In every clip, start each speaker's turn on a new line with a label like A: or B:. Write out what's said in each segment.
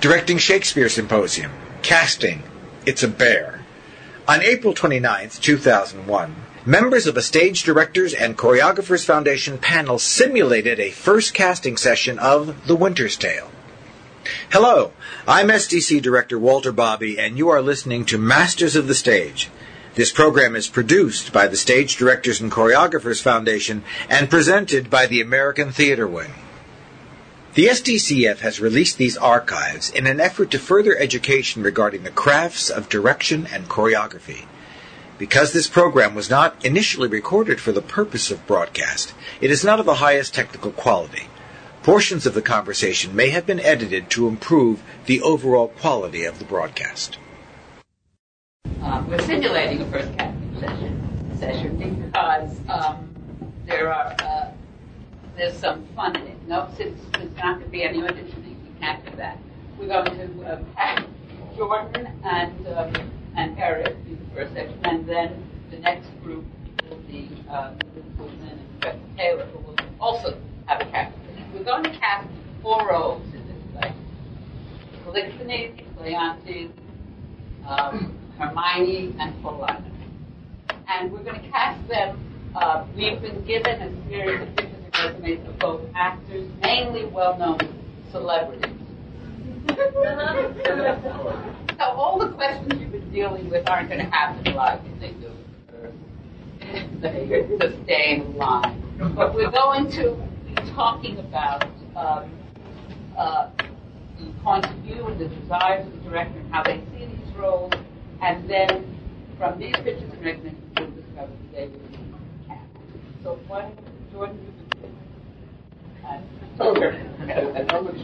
A: Directing Shakespeare Symposium. Casting. It's a Bear. On April 29, 2001, members of a Stage Directors and Choreographers Foundation panel simulated a first casting session of The Winter's Tale. Hello, I'm SDC Director Walter Bobby, and you are listening to Masters of the Stage. This program is produced by the Stage Directors and Choreographers Foundation and presented by the American Theatre Wing. The SDCF has released these archives in an effort to further education regarding the crafts of direction and choreography. Because this program was not initially recorded for the purpose of broadcast, it is not of the highest technical quality. Portions of the conversation may have been edited to improve the overall quality of the broadcast.
B: Um, we're simulating a first session because um, there are uh, there's some fun in it. No, since there's not going to be any auditioning, we can't do that. We're going to um, Jordan and um, and Eric the first section, and then the next group will be um, and Rebecca Taylor, who will also have a cast. We're going to cast four roles in this play: Polixenes, Leontes, um, Hermione, and Paulina. And we're going to cast them. Uh, we've been given a series of different resumes of both actors, mainly well-known celebrities. so all the questions you've been dealing with aren't going to happen live. You think of just stay in line. But we're going to be talking about um, uh, the point of view and the desires of the director and how they see these roles, and then from these pictures and recommendations, we'll discover they will be cast. So, what, Jordan,
C: Okay. And, and how much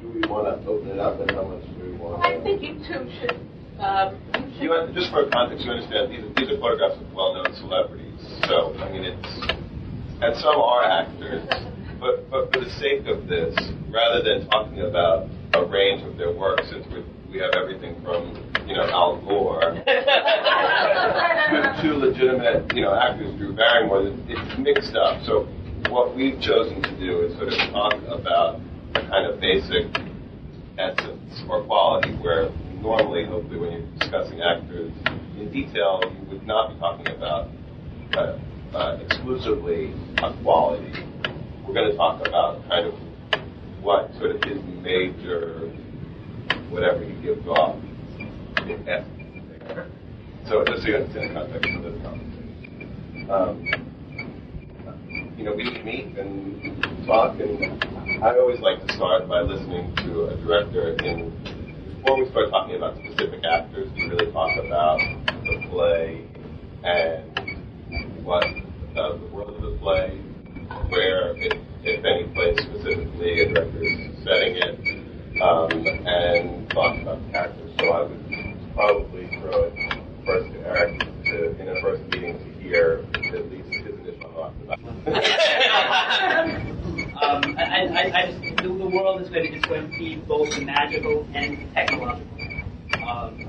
C: do we want to open it up, and how much do we want?
B: I think you two should. Um, you should
C: You, want- just for context, you understand these are, these are photographs of well-known celebrities. So I mean, it's and some are actors, but but for the sake of this, rather than talking about a range of their work, since we we have everything from you know Al Gore to two legitimate you know actors, Drew Barrymore, it- it's mixed up. So what we've chosen to do is sort of talk about a kind of basic essence or quality where normally, hopefully, when you're discussing actors in detail, you would not be talking about uh, uh, exclusively a quality. We're going to talk about kind of what sort of his major, whatever he gives off, in essence. So just so you understand the context of this conversation. Um, you know, we can meet and talk, and I always like to start by listening to a director in before we start talking about specific actors to really talk about the play and what uh, the world of the play, where, if, if any place specifically, a director is setting it, um, and talk about the characters. So I would probably throw it first to Eric to, in a first meeting to hear at least his initial thoughts about
D: um, I, I, I just, the, world is going, to, is going to be both magical and technological. Um,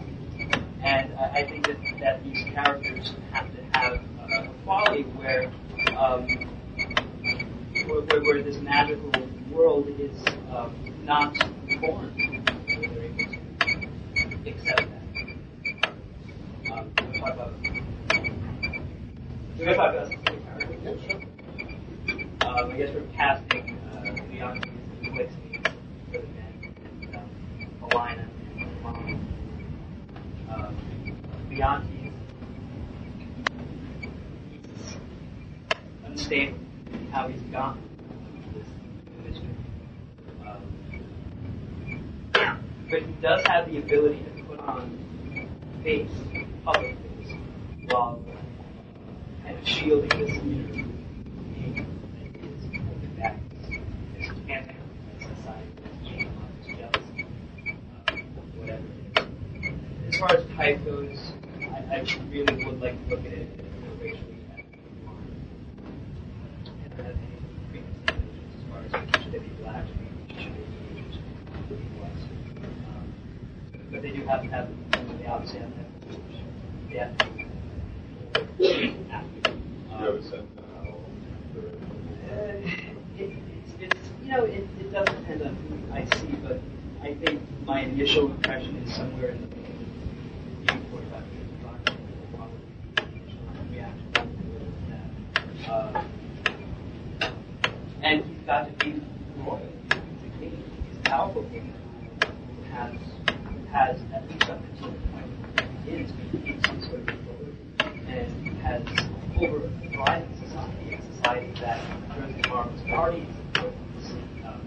D: and I, I think that, that these characters have to have uh, a quality where, um, where, where, where this magical world is um, not to accept that. Um, we'll talk about, we're going to talk about specific characters. Um, I guess we're casting uh, Leon Polixenes for the men, and um, Alina and Mom. Um, Leontes, in how he's to this industry. Um, but he does have the ability to put on face, public face, while kind of shielding this community that is camping society, jealousy, uh, whatever it is. As far as type I, I really would like to look at it in a racially as far as should they be black, should they be Asian, should they be white. Um, but they do have to have, they obviously have to have, they have to be active.
C: Do you have a sense of how
D: Uh, it, it's, it's, you know, it, it does depend on who I see, but I think my initial impression is somewhere in the maybe 45 55 probably initial reaction to that. Uh, and he's got to be royal. He's a king. He's a powerful king who has has at least up until the point he is in some sort of authority and has over a thriving society, a society that during the Marvel's parties um,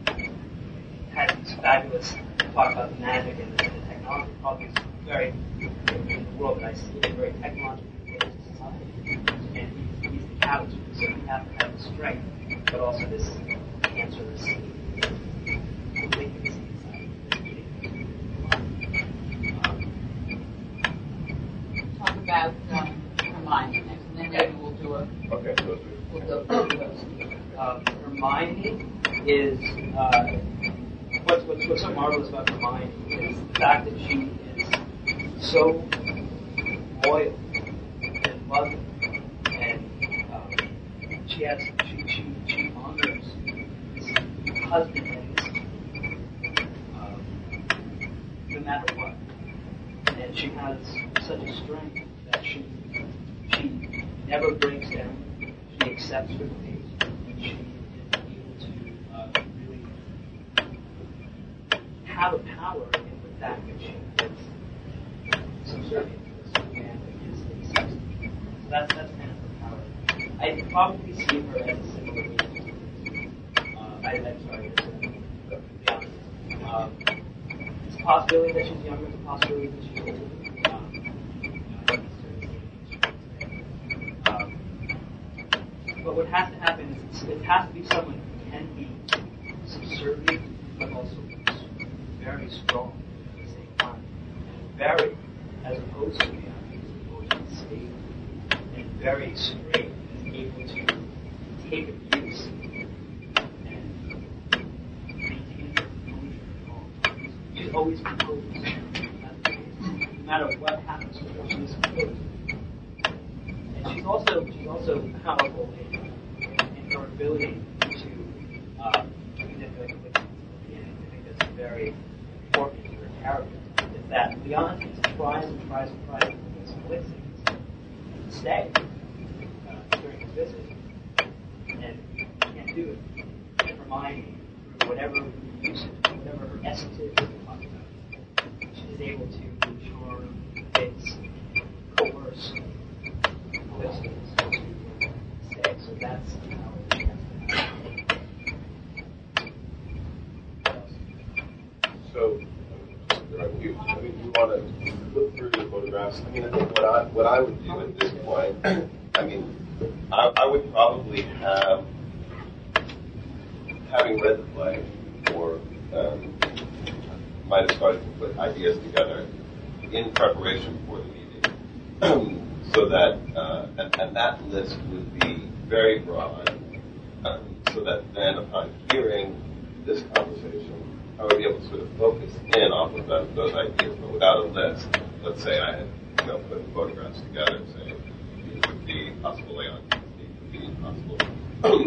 D: has these fabulous talk about the magic and the, the technology, all these very in the world that I see, a very technologically advanced society. And he's, he's the couch, so you have to have the strength, but also this cancerous malignancy inside.
B: Talk about um, Hermione next, and then maybe we'll do a,
C: Okay, so
B: we'll go through those.
D: Um, Hermione is uh, what's, what's what's so marvelous about Hermione is the fact that she is so loyal and loving, and um, she has she she, she honors his husband and his, um, no matter what, and she has such a strength that she she never breaks down. She accepts her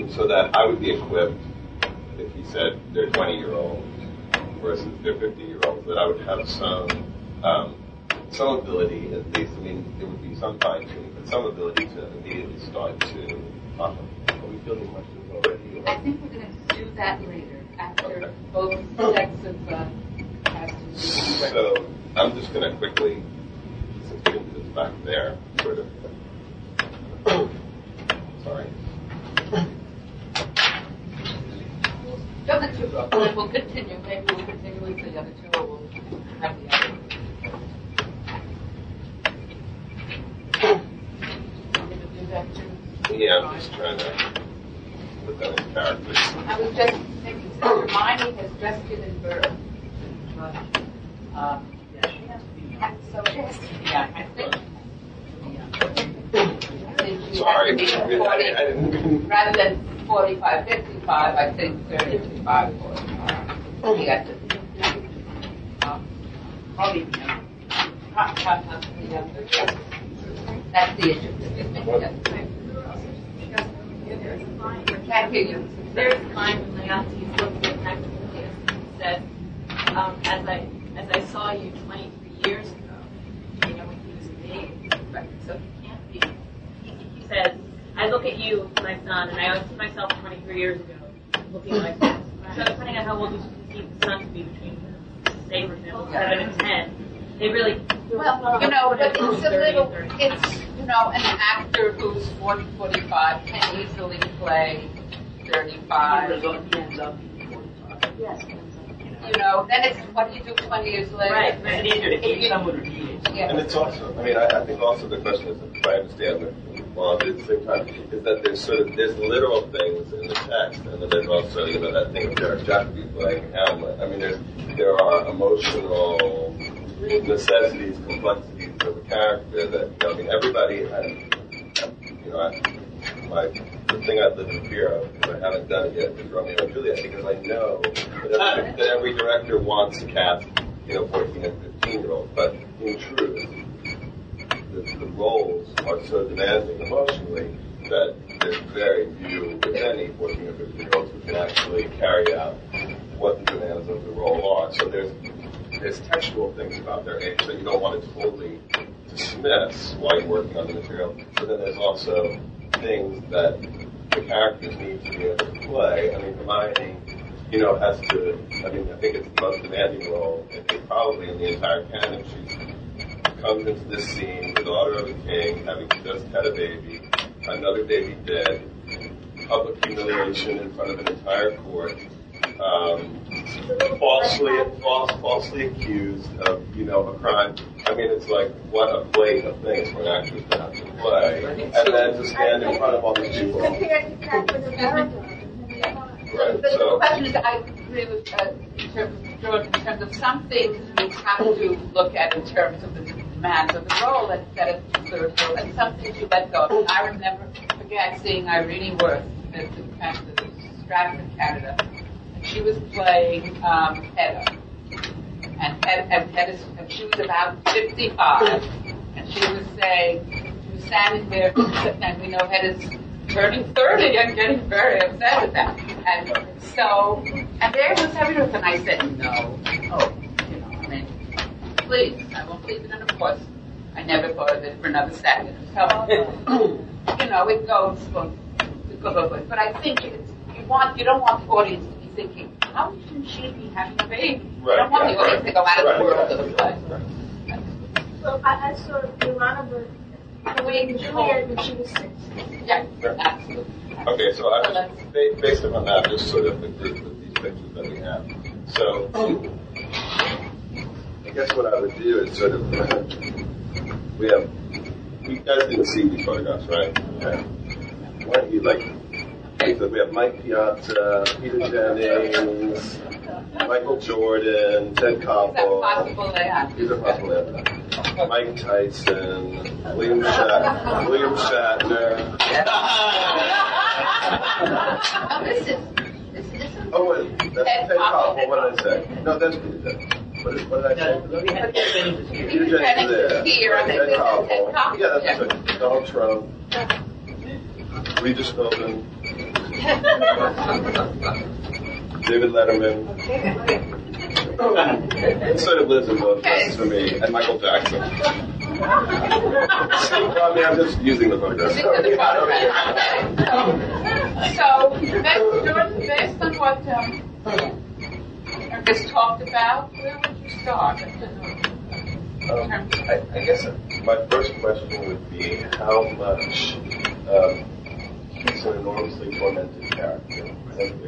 C: possible, so that I would be equipped if he said they're 20 year olds versus they're 50 year olds, that I would have some um, some ability, at least. I mean, there would be some fine tuning, but some ability to immediately start to. Uh, are we fielding questions already?
B: I think we're going to do that later, after both sets of uh, questions.
C: So I'm just going to quickly, since we didn't put this back there, sort of. Sorry.
B: Other two, and we'll continue, maybe we'll continue with the other two, or we'll have the other. Want me to do that too?
C: Yeah, I'm just trying to put that in characters.
B: I was just thinking, since Hermione has just given birth, but, um,
D: Yeah, she has to be.
B: so it has to be, I think. I think she has
C: Sorry.
B: be
C: I,
B: 40
C: I didn't.
B: Rather than 45, 55, I think 35, 45. He has to be. um, Probably, the. That's the issue. Yes.
E: There's a line,
B: Can't hear you.
E: there's a line from Leontes looking at Mamillius and said, um, as I as I saw you 23 years ago, you know, when he was a baby. Right. So he can't be. He, he says, I look at you, my son, and I always see myself 23 years ago, looking like this. So depending on how old you perceive the son to be between, say, for example, seven and ten, they really.
B: Well, you know, but it's a little, it's, you know, an actor who's 40, 45 can easily play 35.
D: He ends up being 45.
E: Yes.
B: You know, then it's what you do 20 years later?
E: Right,
D: It's
E: right.
D: easier to keep someone.
B: Yeah.
C: And it's also, I mean, I, I think also the question is, if I understand it, well, at the same time, is that there's sort of, there's literal things in the text, and then there's also, you know, that thing of Derek Jacobi playing Hamlet. I mean, there's, there are emotional necessities, complexities of a character that, you know, I mean, everybody, I, you know, I, my, the thing I live in fear of, because I haven't done it yet, is Romeo and Juliet, because I know that every, that every director wants to cast, you know, 14 and 15 year olds, but in truth, the, the roles are so demanding emotionally that there's very few, if any, 14 or 15 year olds who can actually carry out what the demands of the role are. So there's there's textual things about their age that you don't want to totally dismiss while you're working on the material. But then there's also things that the characters need to be able to play. I mean, Hermione, you know, has to. I mean, I think it's the most demanding role, and probably in the entire canon. She's comes into this scene, the daughter of a king, having just had a baby, another baby dead, public humiliation in front of an entire court, um, falsely, false, falsely accused of, you know, a crime. I mean, it's like what a plate of things for an actress to have to play, and then to stand in front of all these people.
F: Compared to Catherine of Aragon.
C: Right.
B: But the
C: So,
B: question is, I agree with, uh, in terms of George, in terms of some things you have to look at in terms of the demands of the role that it to third role, and some things you let go. I remember, forget, seeing Irene Worth at the, the Stratford, Canada, and she was playing um, Hedda. And, Hed- and, Hedda, and she was about 55, and she was saying, she was standing there, and we know Hedda's turning 30 and getting very upset with that. And so, and there was everyone, and I said, no, oh, you know, I mean, please, I won't leave it. And of course, I never thought of it for another second. So, you know, it goes, from- it goes, but I think it's, you want, you don't want the audience to be thinking, how can she be having a baby? You don't want
C: yeah,
B: the audience to go out of
C: right,
B: the world
C: right,
B: of the play.
F: So I, I saw Yolanda playing Juliet when she was six.
B: Yeah, absolutely.
C: okay, so I was, ba- based upon that, just sort of the group of these pictures that we have. So, I guess what I would do is sort of, we have, you guys didn't see these photographs, right? Okay. Why don't you like, so we have Mike Piazza, Peter Jennings, Michael Jordan, Ted Koppel.
B: possible they have?
C: These are possible. yeah. Mike Tyson, William Shat- William Shatner.
B: Oh, this is.
C: Oh, wait, that's
B: Ted
C: Ted
B: Koppel.
C: What did I say? No, that's Peter. What did, what did I
D: No,
C: say?
D: we had Peter here.
C: Peter Jennings is there.
B: Here, I think
C: Ted
B: this is
C: Koppel.
B: Ted Koppel.
C: Yeah, that's right. Donald Trump. Regis Philbin. David Letterman. It sort of lives in both places for me. And Michael Jackson. so, I mean, I'm just using the photographs.
B: These are the photographs. So, based, Jordan, based on what um, Eric talked about, where would you start?
C: Um, I, I guess my first question would be how much um, he's an enormously tormented character,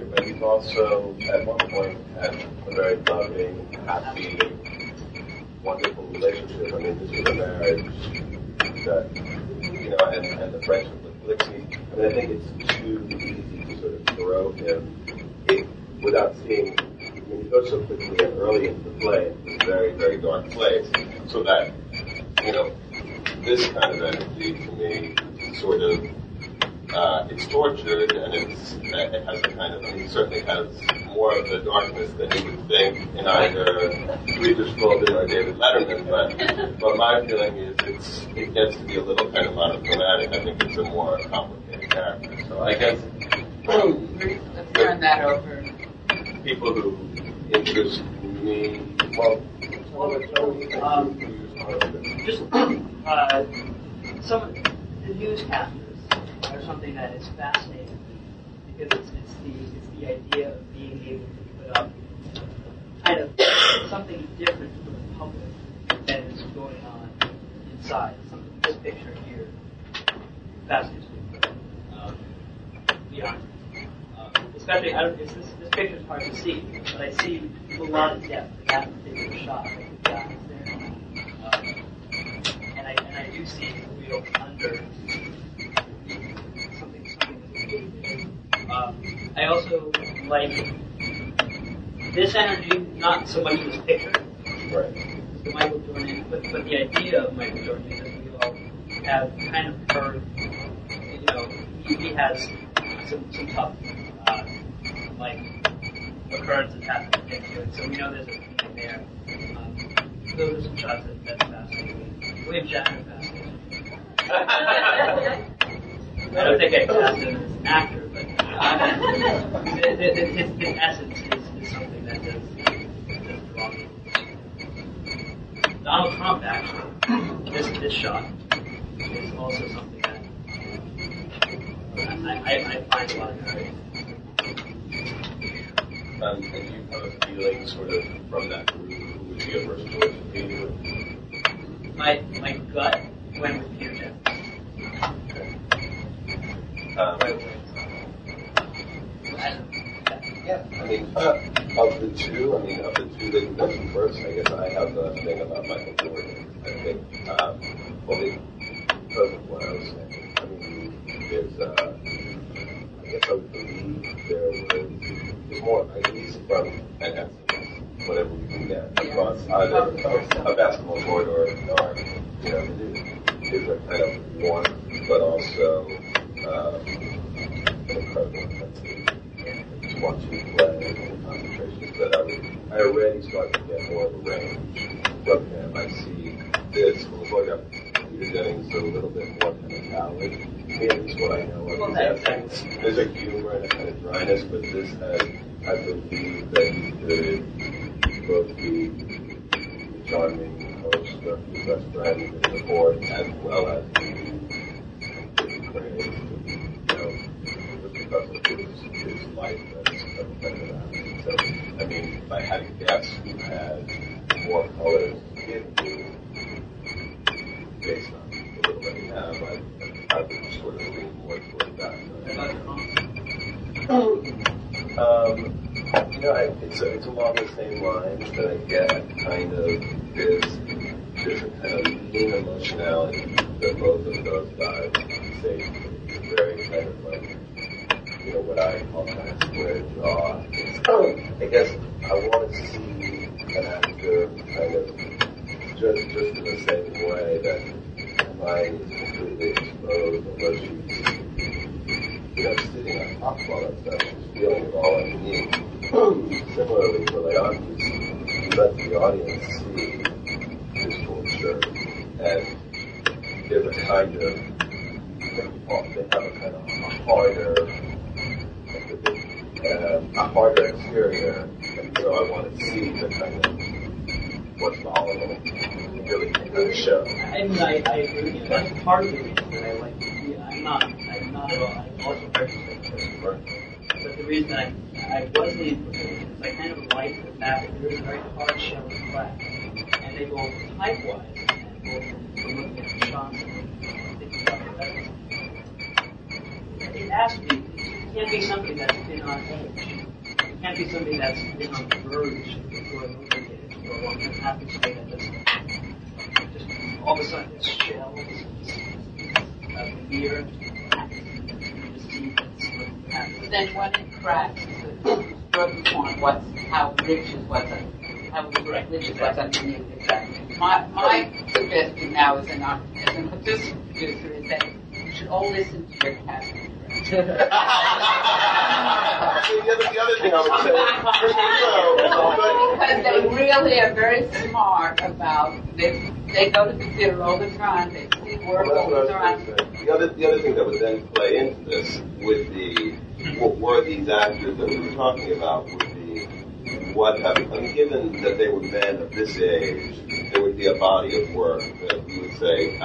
C: but he's also at one point had a very loving, happy, wonderful relationship. I mean, this was a marriage that you know, and, and the friendship with Lixie. I mean, I think it's too easy to sort of throw him it, without seeing. Mean, he goes so quickly and early into the play, it's a very, very dark place, so that you know, this kind of energy to me sort of uh, it's tortured and it's it has a kind of I mean, it certainly has more of the darkness than you would think in either Regis Philbin or David Letterman. But but my feeling is it's it gets to be a little kind of monochromatic. I think it's a more complicated character. So I guess
B: Let's turn that over.
C: People who interest me, well,
D: Um, just uh, some the newscasters are something that is fascinating because it's, it's the it's the idea of being able to put up kind of something different for the public that is going on inside. Some, this picture here fascinates me. Um, beyond. Um, especially, I don't, it's, this, this picture is hard to see, but I see a lot of depth in that particular shot. Like the guy is there. Um, and I and I do see a real under something something. Um, I also like this energy, not so much this picture,
C: Right.
D: the Michael Jordan, but, but the idea of Michael Jordan is that we all have kind of heard, you know, he, he has some, some tough, uh, like, happening to him, so we know there's a thing there. Um, those are some shots that, that's fascinating. William Shatner fascinating. I don't think I cast him as an actor, but his, his, his essence is, is something that does, does draw me. Donald Trump, actually, this this shot is also something that I, I, I find a lot of courage.
C: Um, and do you have a feeling sort of from that group who would be a first choice for you?
D: My my gut went with Peter Jackson.
C: Um,
D: I-
C: Yeah, I mean, uh, of the two, I mean, of the two that you mentioned first, I guess I have the thing about Michael Jordan. I think, um, well, it- because of what I was saying, I mean, there's, uh, I guess I believe there was, more, at least from an essence, whatever we can get across either a, a basketball court or, or, you know, there's a kind of warmth, but also, um, incredible intensity just watching you play and concentrations, but I, would, I already start to get more of a range from him. I see this, well, going up, you're getting a little bit more kind of ballad. It's what I know
D: Well,
C: of
D: that-
C: his essence. There's a humor dryness, but this has, I believe that he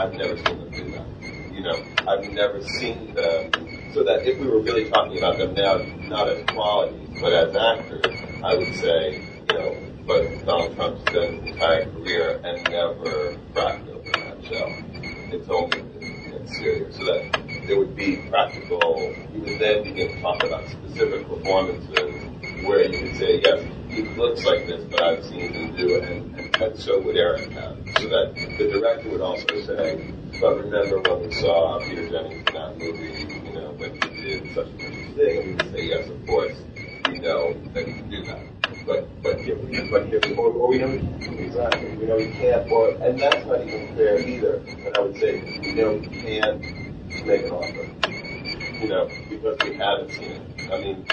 C: I've never seen them do that. You know, I've never seen them. So that if we were really talking about them now, not as qualities, but as actors, I would say, you know, but Donald Trump spent his entire career and never cracked open that shell. It's only Syria. So that there would be practical, you would then begin to talk about specific performances where you could say, yes, he looks like this, but I've seen him do it, and, and, and so would Eric have. So that the director would also say, but remember when we saw Peter Jennings in that movie, you know, when he did such and a thing, and we would say, yes, of course, we know that he can do that. But but here, but here, or, or we know exactly, we know he can't, or and that's not even fair either. But I would say we know he can't make an offer, you know, because we haven't seen it. I mean,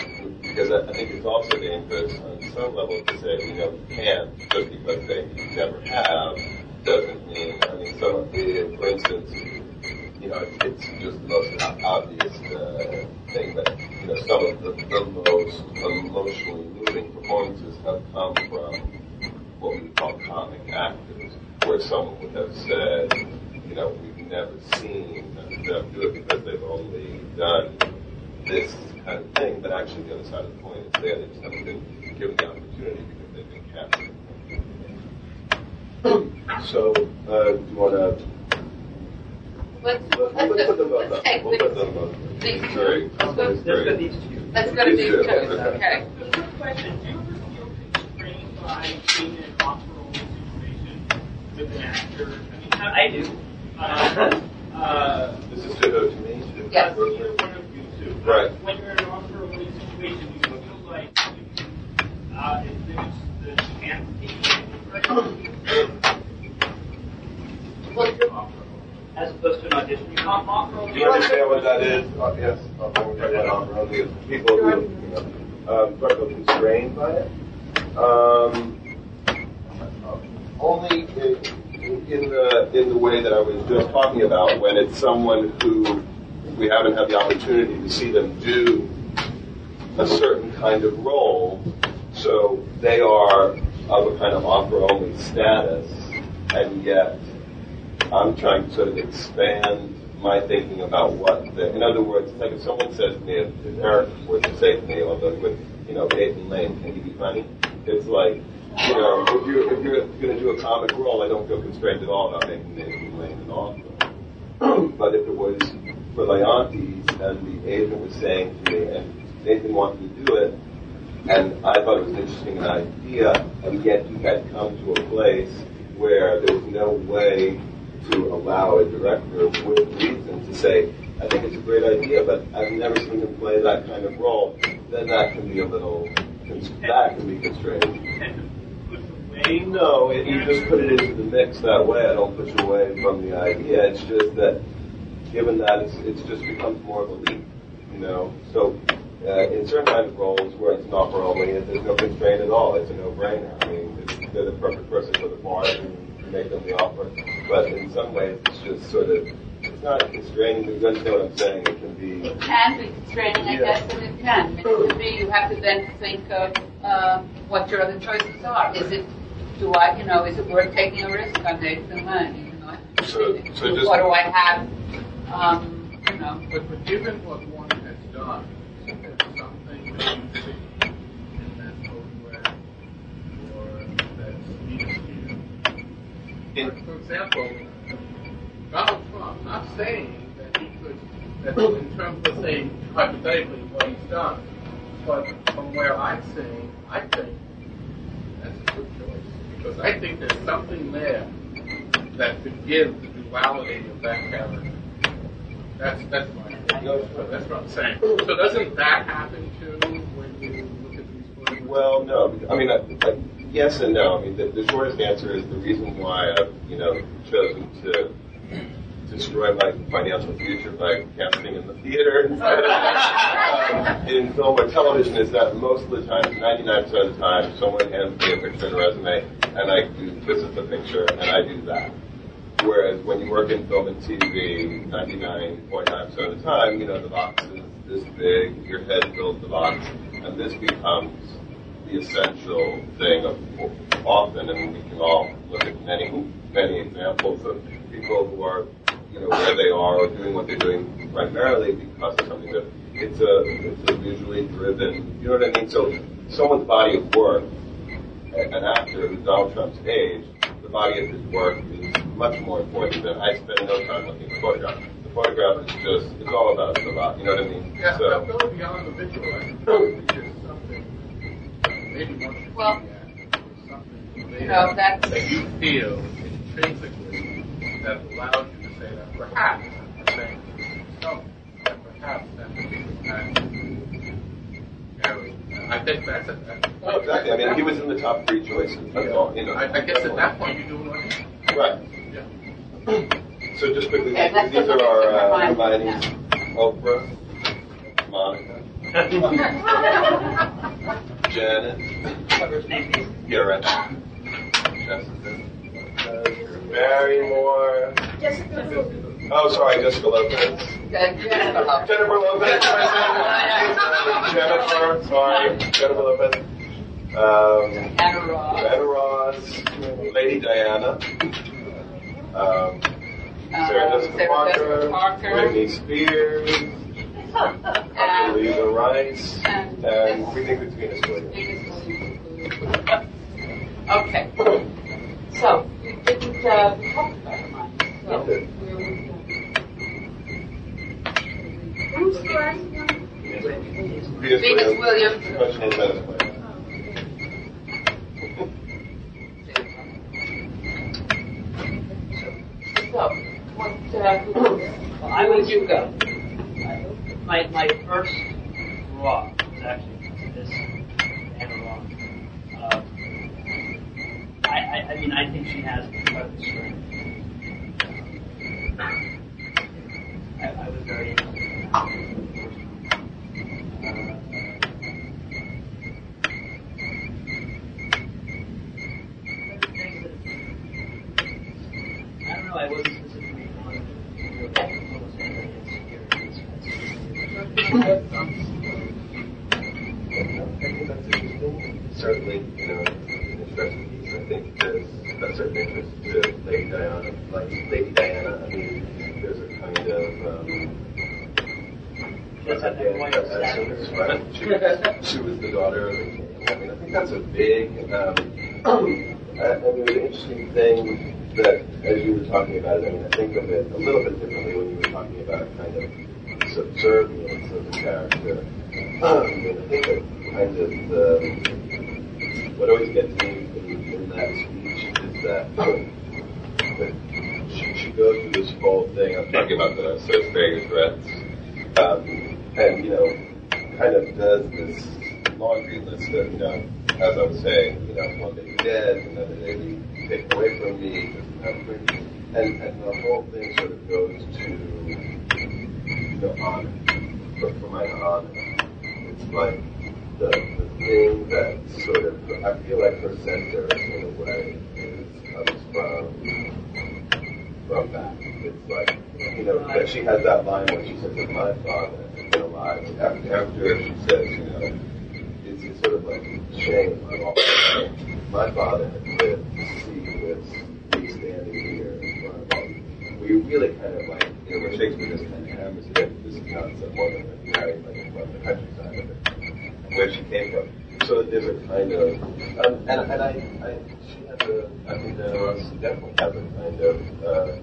C: because I, I think it's also dangerous on some level to say we know he can just because they never have doesn't mean. I mean, of the, for instance, you know, it's just the most obvious uh, thing, but you know, some of the, the most emotionally moving performances have come from what we call comic actors, where someone would have said, you know, we've never seen them do it because they've only done this kind of thing, but actually the other side of the coin is there, they just haven't been given the opportunity because they've been captured. So, uh, do you want to
B: Let's,
C: Let's,
B: let's,
C: let's put them both
B: let's
C: up. We'll put
B: this.
C: them both.
B: These two.
C: Sorry.
B: Let's go-
D: Let's go these two.
B: Let's go to these
C: These
B: two,
C: two, okay.
B: okay?
G: The quick question, do you ever feel constrained by being in an off-role situation with an actor? I mean,
D: I do.
G: Uh, uh,
C: This is to go to me?
B: Yes.
G: one of you two.
C: Right.
G: When you're in an off-role situation, do you feel like you can, uh, if there's the chance to take
D: As opposed to an audition.
G: it, off- off-role.
C: Do you understand what that is? Uh, Yes, when we're talking on-road, is people who, you know, um, sort of constrained by it. Um, only in, in the, in the way that I was just talking about, when it's someone who we haven't had the opportunity to see them do a certain kind of role, so they are of a kind of offer-only status, and yet I'm trying to sort of expand my thinking about what the, in other words, like if someone says to me, if, Eric were to say to me, although with, you know, Nathan Lane, can he be funny? It's like, you know, if you're, if you're going to do a comic role, I don't feel constrained at all about making Nathan Lane an author. but if it was for Leontes and the agent was saying to me, and Nathan wanted to do it, and I thought it was an interesting idea, and yet he had come to a place where there was no way to allow a director with reason to say, I think it's a great idea, but I've never seen him play that kind of role, then that can be a little, that can be
G: constrained.
C: No, it, you just put it into the mix that way. I don't push away from the idea. It's just that, given that it's, it's just becomes more of a leap, you know. So, uh, in certain kinds of roles where it's not offer only, there's no constraint at all. It's a no-brainer. I mean, they're the perfect person for the part, and you make them the offer. But in some ways, it's just sort of, it's not constraining. You understand what I'm saying? It can be.
B: It can be constraining, I
C: Yeah.
B: guess, and it can. I mean, it can be, you have to then think of uh, what your other choices are. Is it, do I, you know, is it worth taking a risk on Nathan Lane? Even though I
C: So- so just-
B: What do I have, um, you know?
H: But, but given what one has done, is there something that you see in that photograph or that speaks to you? For example, Donald Trump, not saying that he could, that in terms of saying hypothetically what he's done, but from where I'm saying, I think that's a good choice. Because I think there's something there that could give the duality of that character. That's that's my that's what I'm saying. So doesn't that happen too when you look at these photographs?
C: Well, no. I mean, I, I, yes and no. I mean, the, the shortest answer is the reason why I've, you know, chosen to destroy my financial future by casting in the theater instead of um, in film or television is that most of the time, 99% of the time, someone hands me a picture and a resume, and I do, this is the picture, and I do that. Whereas when you work in film and TV, 99.9% of the time, you know, the box is this big, your head fills the box, and this becomes the essential thing of often, and we can all look at many, many examples of people who are, you know, where they are or doing what they're doing primarily because of something that it's a, it's a visually driven, you know what I mean? So someone's body of work, an actor who's Donald Trump's age, the body of his work is much more important than I spend no time looking at the photograph. The photograph is just, it's all about the body, you know what I mean?
H: Yeah,
C: So-
H: so, go beyond the visual. I think oh. something, maybe one should
B: Well,
H: be something there
B: know, that's-
H: that you feel intrinsically that allows you to say that perhaps, I'm saying so, that perhaps that particular action ah. carries. I think that's a, that's
C: Oh, exactly. I mean, he was in the top three choices. That's all. You know.
H: I, I guess at that point you do an audition.
C: Right.
H: Yeah.
C: So just quickly,
B: Okay, let's
C: these are our uh,
B: Hermione.
C: Hermione's. Oprah, Monica, Janet,
D: Whatever his name is.
C: yeah, right. Jessica, Barrymore.
F: Jessica Biel.
C: Oh, sorry, Jessica Lopez.
B: Jennifer Lopez.
C: Jennifer Lopez. Jennifer, sorry, Jennifer Lopez. Um,
B: Anna Ross.
C: Anna Ross, Lady Diana, um, Sarah
B: Uh,
C: Jessica
B: Sarah
C: Parker,
B: Jessica Parker.
C: Whitney Spears,
B: And-
C: Lisa Rice,
B: and-
C: and we think it's Venus Williams.
B: Okay. So, we didn't uh, talk about mine. So,
C: Okay.
B: where we go?
F: Who's the last one?
C: Venus,
B: Venus Williams.
C: The question is Williams.
B: So, what, uh, who-
D: Well, I
B: where would
D: was,
B: you go?
D: my, my first raw was actually this Raw. Uh, I, I, I mean, I think she has incredible strength. I, I was very interested in that. Uh, I don't know, I wasn't specifically on Los Angeles here.
C: I think that's interesting. Certainly, you know, an interesting piece. I think there's a certain interest to Lady Diana. Like Lady Diana, I mean, there's a kind of um,
D: Just had that white stature.
C: Right. She, was- she was the daughter of the king. I mean, I think that's a big. Um, I, I mean, an interesting thing that, as you were talking about it, I mean, I think of it a little bit differently when you were talking about kind of subservience of the character. Um, and I think that kind of the what always gets me in, in that speech is that. that she, she goes through this whole thing. I'm talking about the Sir Vegas threats um, and you know, kind of does this laundry list of you know, as I was saying, you know, one day you're dead, another day you take away from me, just have free. and and the whole thing sort of goes to you know honor, for, for my honor. It's like the the thing that sort of I feel like her center in a way is comes from from that. It's like, you know, that she has that line where she says that my father has been alive. After, after she says, you know, it's, it's sort of like shame on all My father had lived to see this, me standing here in front of We really kind of like, you know, where Shakespeare just kind of hammers it into this concept more than a married, like from the countryside of it, where she came from. So there's a kind of, um, and, and I, I, she has a, I think that Ross definitely has a kind of, uh,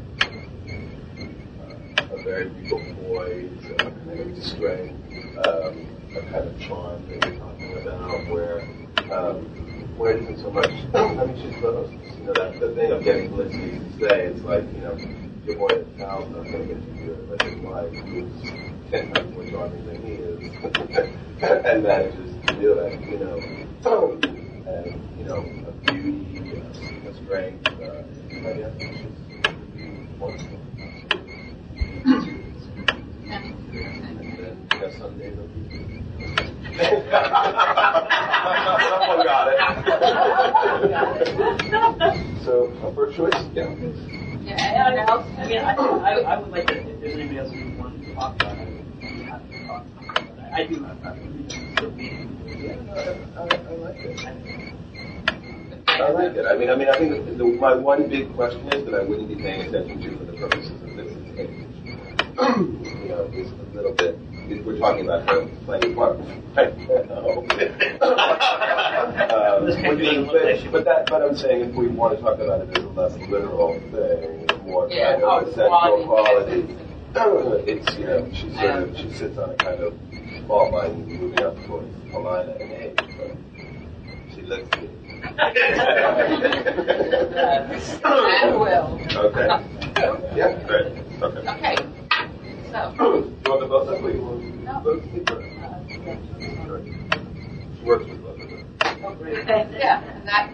C: a very beautiful poise, a kind of strength, um, a kind of charm that you're talking about, where um, where it isn't so much. I mean, she's. You know, that the thing of getting to say, it's like you know, your boy at the town, I'm to get you here, but his wife, who's ten times more charming is, and manages to do it. You know, and you know, a beauty, a, strength. Uh, I guess she's wonderful. Yes, someday they'll be. Someone got it. so, first choice? Yeah.
D: Yeah, anyone else? I mean, I, I, I would like to, if there's anybody else who wants to talk about it, I'd happy to talk about it. I do have, I really still
C: Yeah, I, I, I like it. I like it. I mean, I mean, I think the, the, my one big question is that I wouldn't be paying attention to for the purposes of this is you know, just a little bit. We're talking about her playing part. Right? No. um, would but, but that, but I'm saying if we want to talk about it as a less literal thing, more
B: Yeah,
C: kind of
B: oh, quality.
C: quality. It's you know she sort of she sits on a kind of fault line moving up towards Helena and age, but she looks good.
B: And will.
C: Okay. Yeah, great. Okay.
B: Okay. So,
C: Do you want the both of them? or you want
B: No.
C: both of them? She works with both of them.
B: yeah, and that,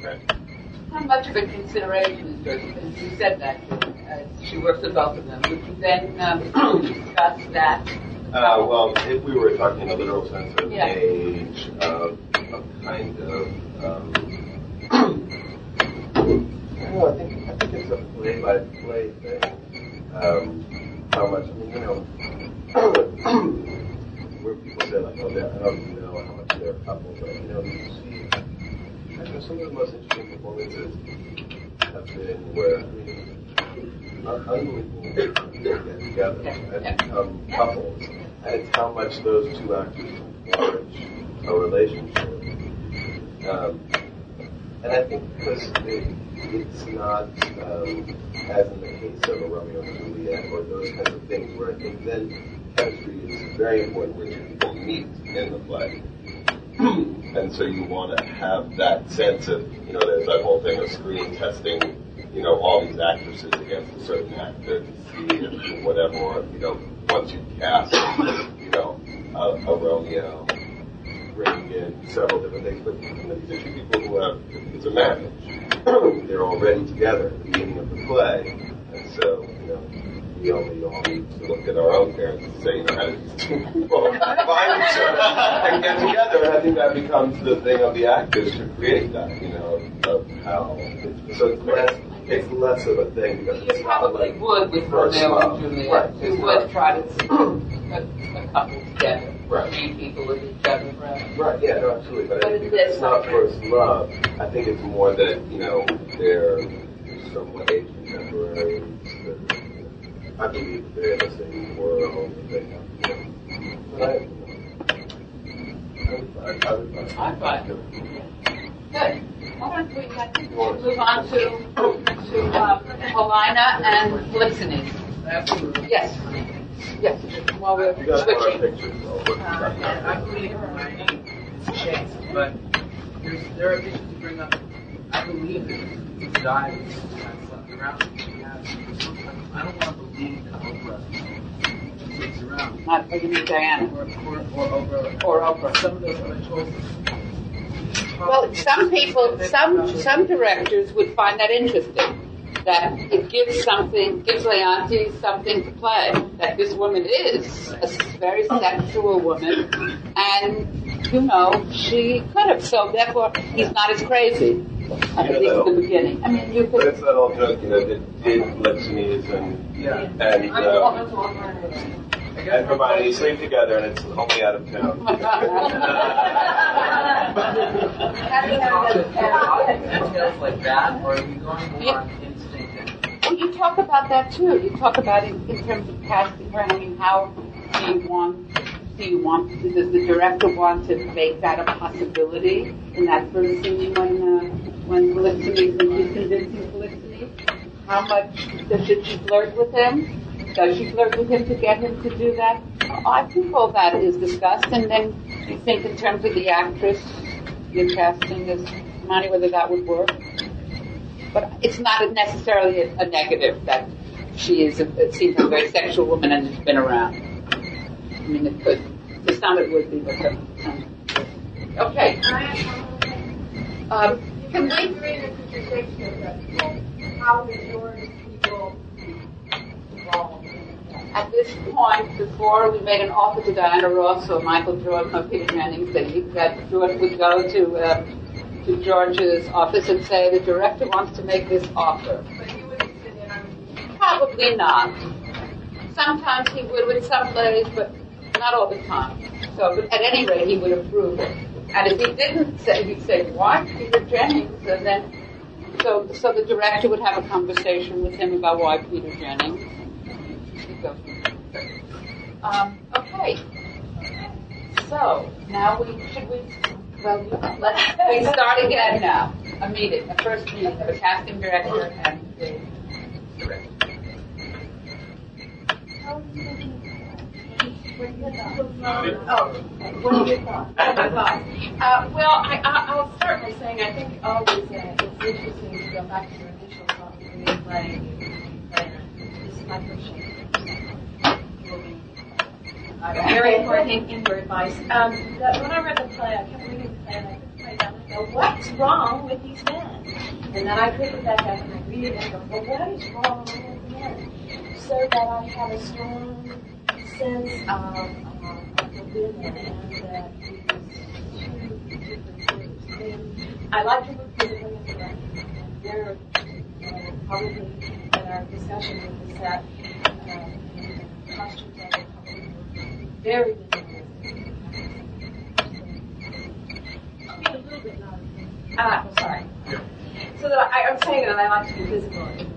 C: Okay.
B: much of a consideration is Josephine? You said that, uh, she works with both of them. Would you then um, discuss that?
C: Uh, well, if we were talking in a literal sense of
B: Yeah.
C: age, of, of kind of, um, know, I think, I think it's a play by play thing. Um, how much, I mean, you know, where people say like, oh, I don't know how much they're a couple, but you know, you see, I know some of the most interesting performances have been where, I mean, unbelievable people get together and become couples, and it's how much those two actors encourage a relationship. Um, and I think because it, it's not, um, as in the case of a Romeo and Juliet or those kinds of things, where I think then chemistry is very important where two people meet in the play. and so you want to have that sense of, you know, there's that whole thing of screen testing, you know, all these actresses against a certain actor to see if whatever, you know, once you cast, you know, a, a Romeo, bringing in several different things, but you know, these are two people who have, it's a marriage. They're already together at the beginning of the play, and so, you know, we only all need to look at our own parents and say, you know, how did these two people find each other and get together? And I think that becomes the thing of the actors to create that, you know, of how. So it's less, it's less of a thing because
B: You
C: it's not
B: probably
C: like
B: would with
C: first
B: Romeo
C: love.
B: and Juliet.
C: Right.
B: You would try to put a couple together.
C: Right.
B: Meet people with each other. Right.
C: Right, yeah, no, absolutely. But,
B: But
C: I think
B: is
C: it's not first love. I think it's more that, you know, they're somewhat age contemporary. I believe they're in the same world. They have, you know, I, I,
B: I'm fine. Good. Why don't we I think we'll move on to, to um, Helena and Polixenes?
H: Absolutely.
B: Yes. Yes. While we're
C: You guys want our
B: switching.
C: pictures? I'll look
H: Uh, and I believe Hermione is chance, but there's, there are issues to bring up. I believe that it's died has slept around. She has, I don't want to believe that Oprah sleeps around.
B: Not, you Diana
H: Or, or, or Oprah.
B: or Oprah.
H: Some of those other choices.
B: Well, some people, some some directors would find that interesting. That it gives something, gives Leontes something to play. That this woman is a very sexual woman, and you know she could have. So therefore, he's not as crazy. At least in the beginning. I mean, you
C: But
B: could.
C: it's that old joke, you know, did, did Polixenes and,
H: Yeah.
C: and, uh, and Hermione sleep together and it's only out of town.
H: Details like that, or are we going more
B: Well, you talk about that too. You talk about it in terms of casting her. I mean, how do you want? Do you want? Does the director want to make that a possibility in that first scene when uh, when Polixenes when convincing Polixenes? How much does she flirt with him? Does she flirt with him to get him to do that? I think all that is discussed, and then you think in terms of the actress you're casting as Monty, whether that would work. But it's not necessarily a, negative that she is, a, it seems like a very sexual woman and has been around. I mean, it could. To some it would be, but to some. Okay. Um,
F: Can we agree in the conversation that how the majority of people involved
B: at this point, before we made an offer to Diana Ross or Michael Jordan or Peter Jennings, that, he, that George would go to uh, to George's office and say, the director wants to make this offer. Probably not. Sometimes he would with some plays, but not all the time. So, but at any rate, he would approve it. And if he didn't say, he'd say, "What, Peter Jennings?" And then, so so the director would have a conversation with him about why Peter Jennings. Um, okay. So now we should we well let's we start again now. A meeting, a first meeting of a casting director and the director.
F: Oh, what are your thoughts?
I: Uh, well, I, I, I'll start by saying I think always uh, it's interesting to go back to your initial thought you're playing This is my first very important in your advice. Um, that when I read the play, I kept reading the play and I couldn't play down and go, what's wrong with these men? And then I pick it back up and I read it and go, well, what is wrong with men? So that I have a strong sense of, um, of the women and that is two different. I like to work with the women. And they're uh, probably in our discussion with the set, uh, costumes very minimalistic. I'll a little bit louder. Uh, oh, sorry. So that I, I'm saying that I like to be in work.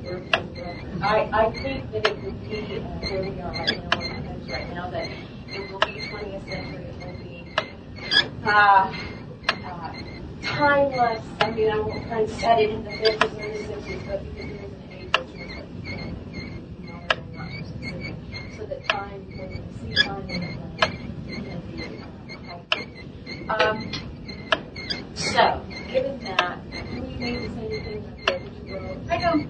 I: I, I think that it would be uh, where we are right now, it is right now, that it will be 20th century, it will be uh, uh, timeless. I mean, I won't try and set it in the 50s or the 60s, but because there is an age which is that you can modern and not too specific, so that time, when you see time in the play, can be uh. Um, so, given that, can we make the same thing with the?
B: I don't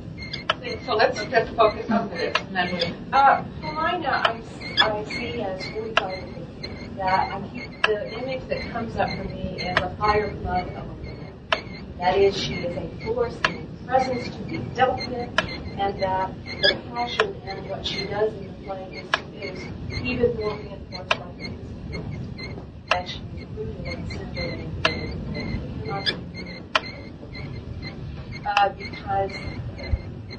B: think so. Let's just focus on this and then we.
I: Uh, Helena, I, I see as 45 that I keep the image that comes up for me is a fire blood of a woman. That is, she is a force and a presence to be dealt with, and that the passion and what she does in the is, even more reinforced the rooted and in the uh, because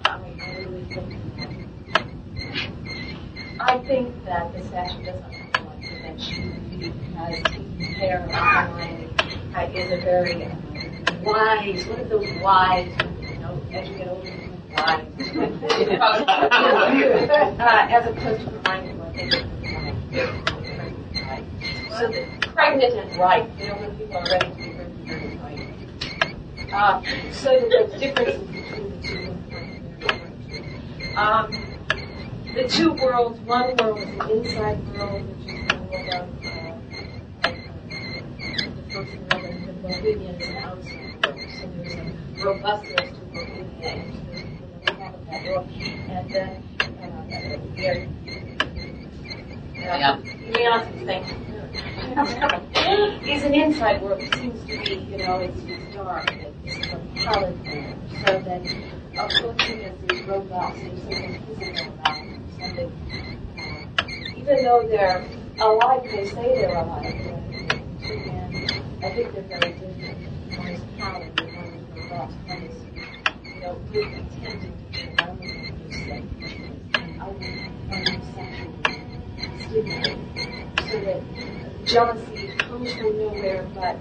I: I, really think I think that the statue does not have one be because line uh, is a very wise, one of those wise, you know, as you get older, uh, as opposed to reminding one thing. So that pregnant and ripe, you know, when people are ready to be pregnant and ripe. Uh, so there's differences between the two. Um, the two worlds, one world is an inside world, which is the world of, uh, uh, the first world, and the Bohemian is an outside world. So there's a robustness to Bohemia of that. And then, uh, very, is an inside world. It seems to be, you know, it's, it's dark, it's a colored so that a Bohemian is robust, there's something physical about it something, even though they're alike, they say they're alike. And I think they're very different. One is and one is robust. One is, you know, really intended you. So that jealousy comes from nowhere, but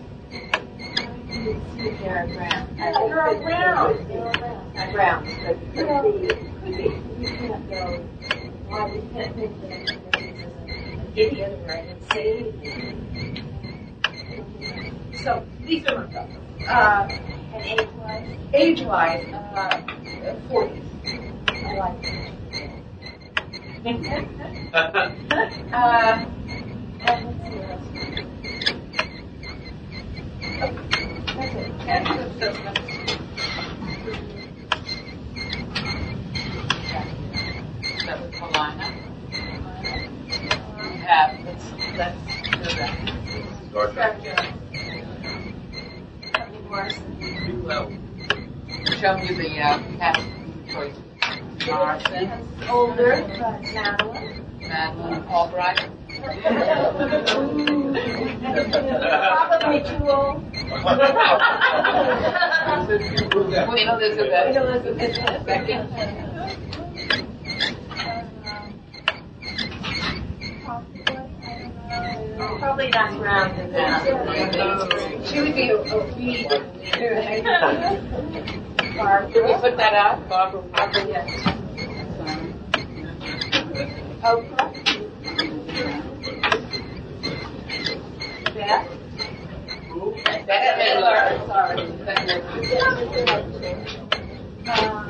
I: they're around. They're around. They're around. Around. Could be. Could be. We can't know why we can't think idiot or an insane. So these are my. Uh, age-wise? Age-wise, uh, 40s. Uh,
B: show me the, uh, choices. Martin,
I: Older, Madeleine.
B: Madeleine Albright.
I: Probably too old.
B: Queen Elizabeth.
I: Elizabeth.
B: Second.
I: Probably not round. She would be a, a
B: Did we put that out, Barbara?
I: Barbara, yes. Oprah. Beth.
B: Bette Midler.
I: Sorry. Uh,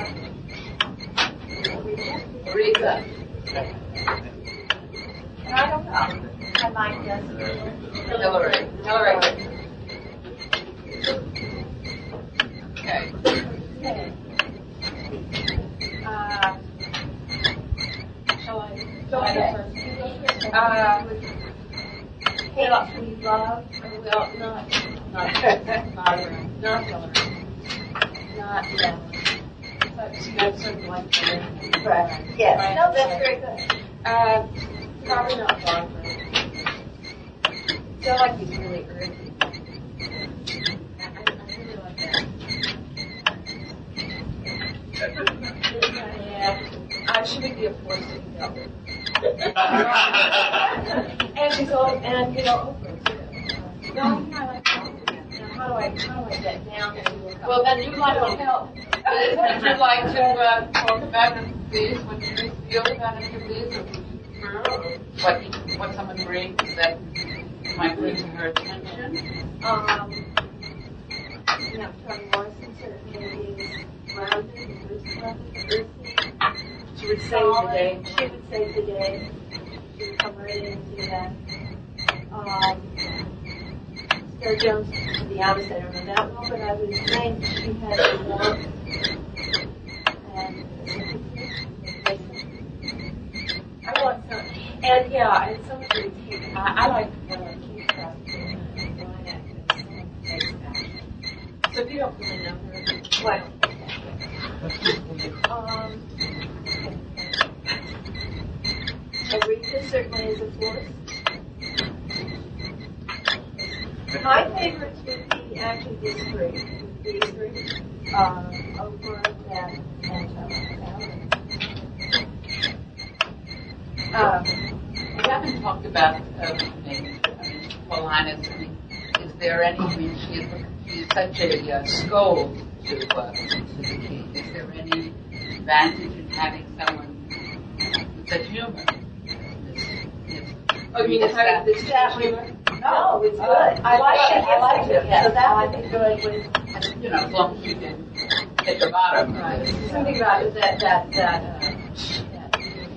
I: that,
B: that,
I: uh,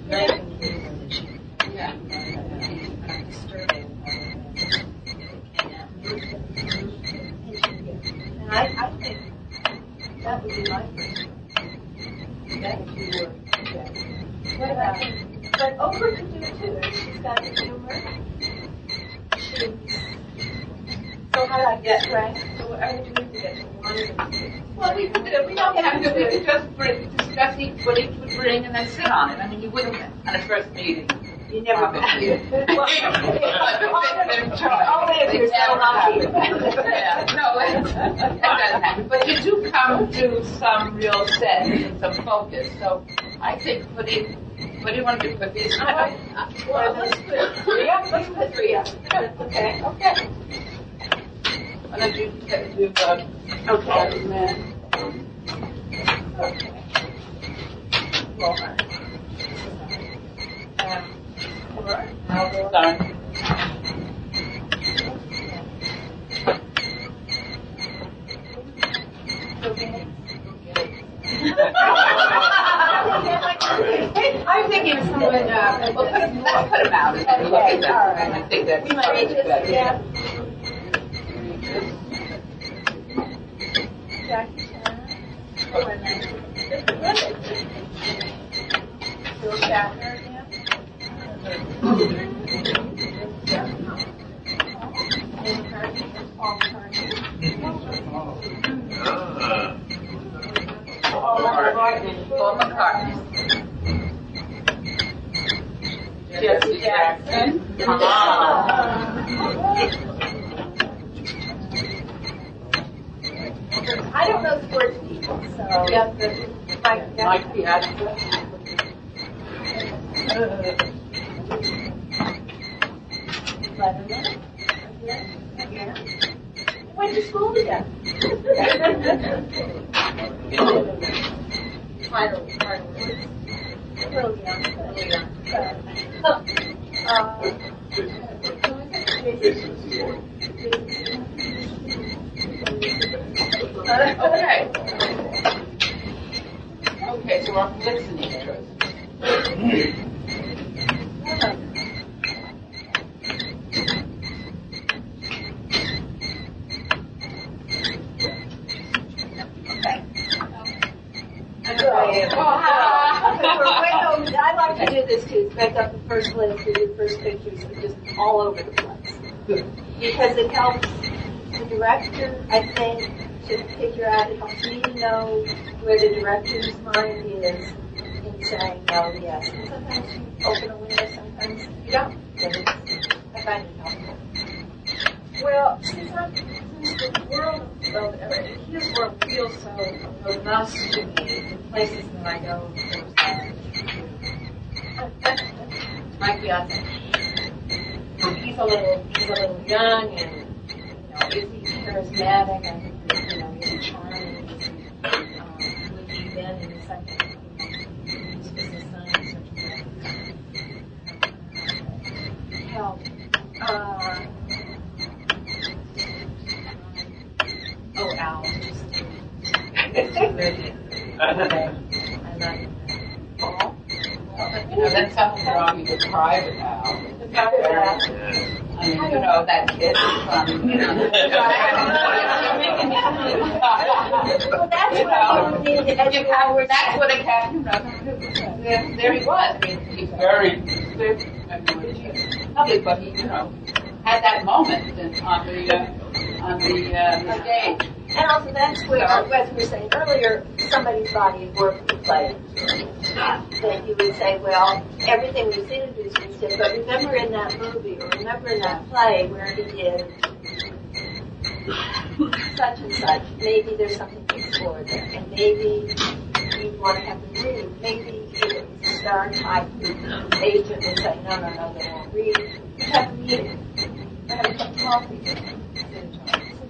I: that. And I, I think that would be my first. That would be. What about, but Oprah can do too. She's got humor. So I right? So I would need to get one of them.
B: Well, we we don't have to, we could just bring, discuss each, what each would bring and then sit on it. I mean, you wouldn't, on a first meeting.
I: You never.
B: Probably.
I: Well, Only so lucky.
B: Yeah, no, it, it doesn't happen. But you do come to some real sense and some focus. So I think putting, what do you want to do? Put these?
I: Well, let's put three up. Let's put three up. Okay. Okay.
B: Don't you do,
I: Okay.
B: man?
I: Okay. Well, um, all right.
B: Sorry.
I: Okay. I'm thinking of someone, uh,
B: let's put them out and look at them.
I: all right.
B: I think that's
I: we might just, yeah. Jackie Chan. Oh, and then- Bill Shatner again. Paul McCartney. Paul McCartney.
B: Paul McCartney. Jesse Jackson.
I: I don't know sports people, so.
B: Yeah.
I: Mike,
B: Mike Piazza.
I: Letterman. Yeah. Yeah. Went to school together. Title, title. Little young, but, uh, uh,
C: Jason Seymour.
B: Okay. Okay, so we're listening choices.
I: I like to do this too, make up the first list, do the first pictures, just all over the place. Because it helps the director, I think, to figure out, it helps me know where the director's mind is in saying, oh, no, yes. And sometimes you open a window, sometimes you don't. I find it helpful.
E: Well, since I'm, since the world, well, his world feels so robust to me in places that I go. My fiance, he's a little, he's a little young and, you know, is he charismatic and, you know, is he charming? Is he, um, would he then in a second, he's business son, such a help. Uh, Oh, Al. Just okay. I love it.
B: You know, that's something wrong with the private house.
E: The private
B: I mean, you know, that kid is you know.
I: Well, that's what I
B: have, that's what a you know, there, he was. Mean, very, mean, public, but he, you know, had that moment on the, uh, on the, uh, stage.
I: And also that's where, as we were saying earlier, somebody's body of work would play. That you would say, well, everything we've seen Deuce did, but remember in that movie, or remember in that play where he did such and such, maybe there's something to explore there, and maybe you want to have them read. Maybe it's a star type agent would say, no, no, no, they won't read. You have a meeting, have a coffee,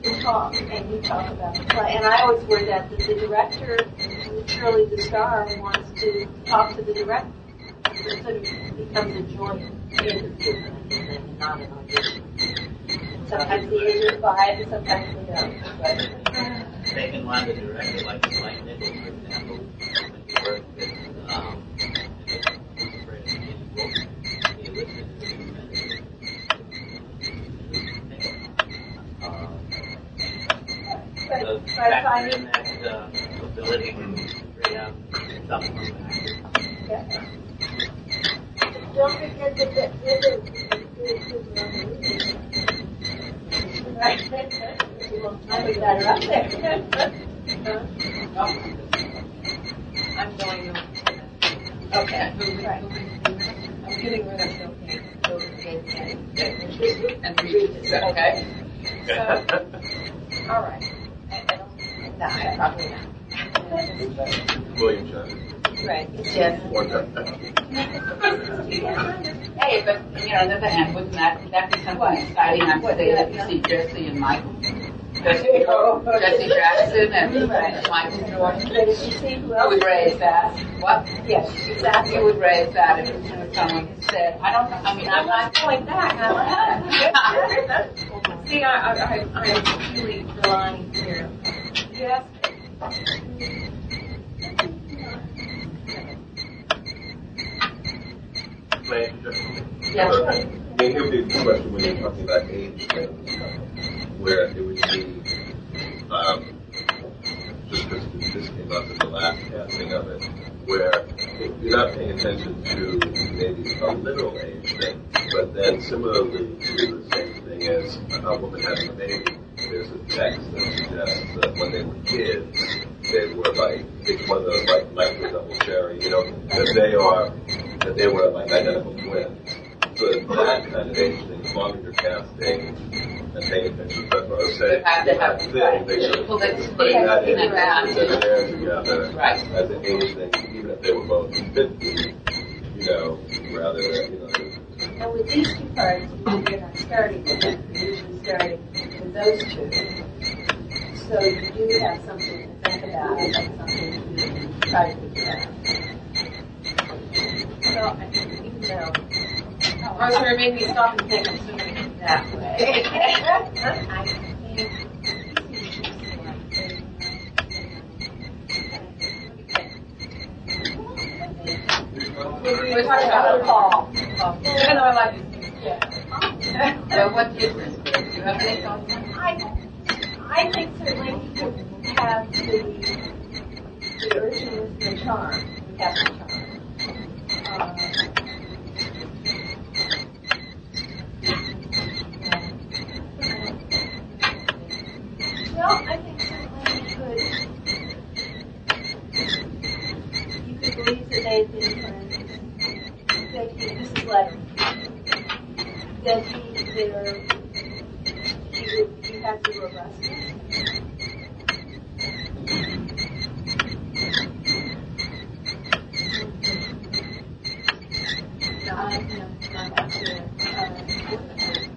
I: you talk, and you talk about the play. And I always worry that the, the director, Shirley the star, wants to talk to the director. It sort of becomes a joint interview and not an audition. Sometimes agents buy it, and sometimes they don't. But
D: Taking one of the director like Mike Nichols, for example, when he worked with, um, he listened to uh,
I: but,
D: the
I: but
D: factor
I: finding
D: in that uh, ability to create out something from.
E: Don't forget that the other
I: Right. I put that up there.
E: I'm. Okay. I'm getting rid of.
B: And okay?
E: All right. Probably not.
C: William.
E: Right. Yes.
B: Hey, but, you know, on the other hand, wouldn't that, that be something exciting on stage to see Jesse and Michael? Jesse, Jesse Jackson and and Michael Jordan?
I: But if you see who
B: Who
I: else
B: would raise that? What?
I: Yes, exactly.
B: You would raise that if you know, someone said, I don't know, I mean, I'm not
I: Going back, I
E: See, I, I, I, I'm really relying here.
I: Yes.
C: May
B: Yeah.
C: I mean, it would be a question when you're talking about age where it would be, um, just because this came up in the last casting of it, where if you're not paying attention to maybe a literal age thing, but then similarly to the same thing as a woman having a baby, there's a text that suggests that when they were kids, they were like, it's one of those like micro double sharing, you know, that they are, that they were like identical twins. So that kind of age thing, as long as you're casting and paying attention, that's what I was saying.
B: Have to have-
C: Thing, they should
B: Well, that's-
C: putting that in,
B: in
C: that they're together
B: Right.
C: as an age thing, even if they were both fifty, you know, rather you know,
I: And with these two cards, you're not starting with them. You're usually starting with those two. So you do have something to think about and something to try to figure out. Well, I think even though.
B: So it made me stop and think I'm that way.
I: I think
B: We're talking about the fall. Even though I like it. So what do you? Do you have any thoughts?
I: I, think certainly he could have the, the urchin the charm, the charm. Uh, well, I think certainly he could, you could believe that been friends, that this is letter, that he would, he had to arrest him. Not him, after, uh,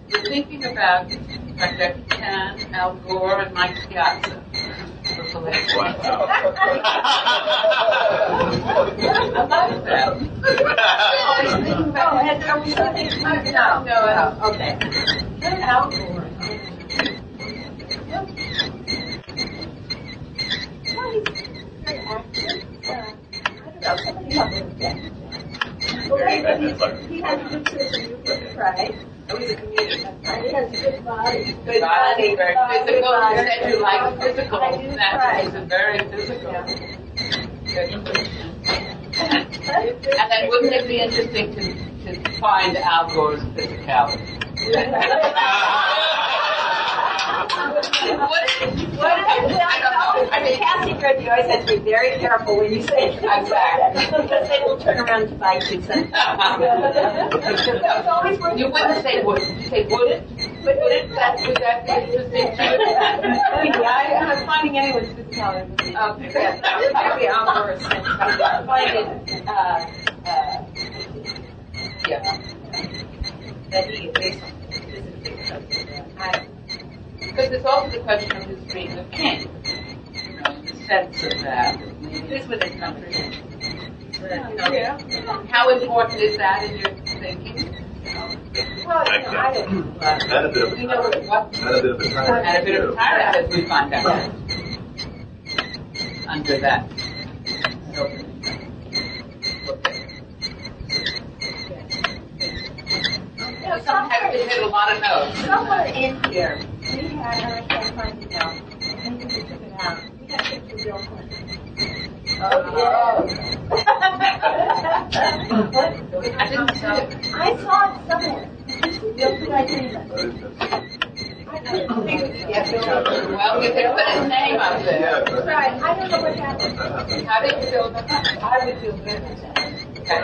B: You're thinking about like Jackie Chan, Al Gore, and Mike Piazza.
I: I love
B: them.
I: Oh, and are we thinking, no, no, no, okay. Al Gore. Right?
B: Oh,
I: good body.
B: Good body, very physical. You said you like physical.
I: I
B: a very physical. And then wouldn't it be interesting to, to find Al Gore's physicality?
I: Is, what is, I has to be very careful when you say
B: Exactly.
I: because they will turn around to bite you. sometimes. it's always worth
B: You wouldn't say would. You say would it? Would it? That, would that be interesting to you?
I: yeah, I'm finding anyone's would be-
B: Okay.
I: Yes, that would be uh, uh,
B: Yeah.
I: that he something. I,
B: Because it's also the question of his being a king. You know, the sense of that.
I: who's with his country?
B: You know, How important is that in your thinking?
I: Well, you know, I don't.
C: And a bit of a
B: You know what?
C: and a bit of a tyrant.
B: And a bit of a tyrant, as we find out. Under that.
I: You know,
B: Sometimes we hit a lot of notes.
I: Somewhere in here, we had, and I can't find it now, maybe we took it out. We had a picture of Bill Clinton.
B: Oh.
I: What?
B: I didn't see.
I: I saw it somewhere. I. I couldn't it. Yeah, Bill Clinton.
B: Well, put his name up there.
I: Right, I don't know what happened.
B: How did you feel? I would feel good with that. Okay.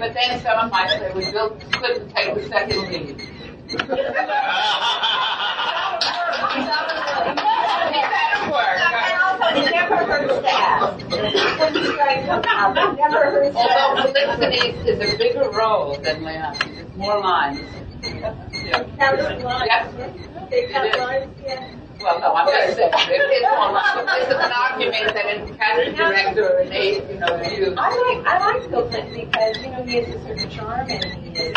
B: But then someone might say, we Bill Clinton take the second lead. Although. Felicity is a bigger role than Leon. It's more lines. Yeah. Yes. It is is an argument that in director and you know.
I: I like I like Clinton because you know he has a certain charm and he is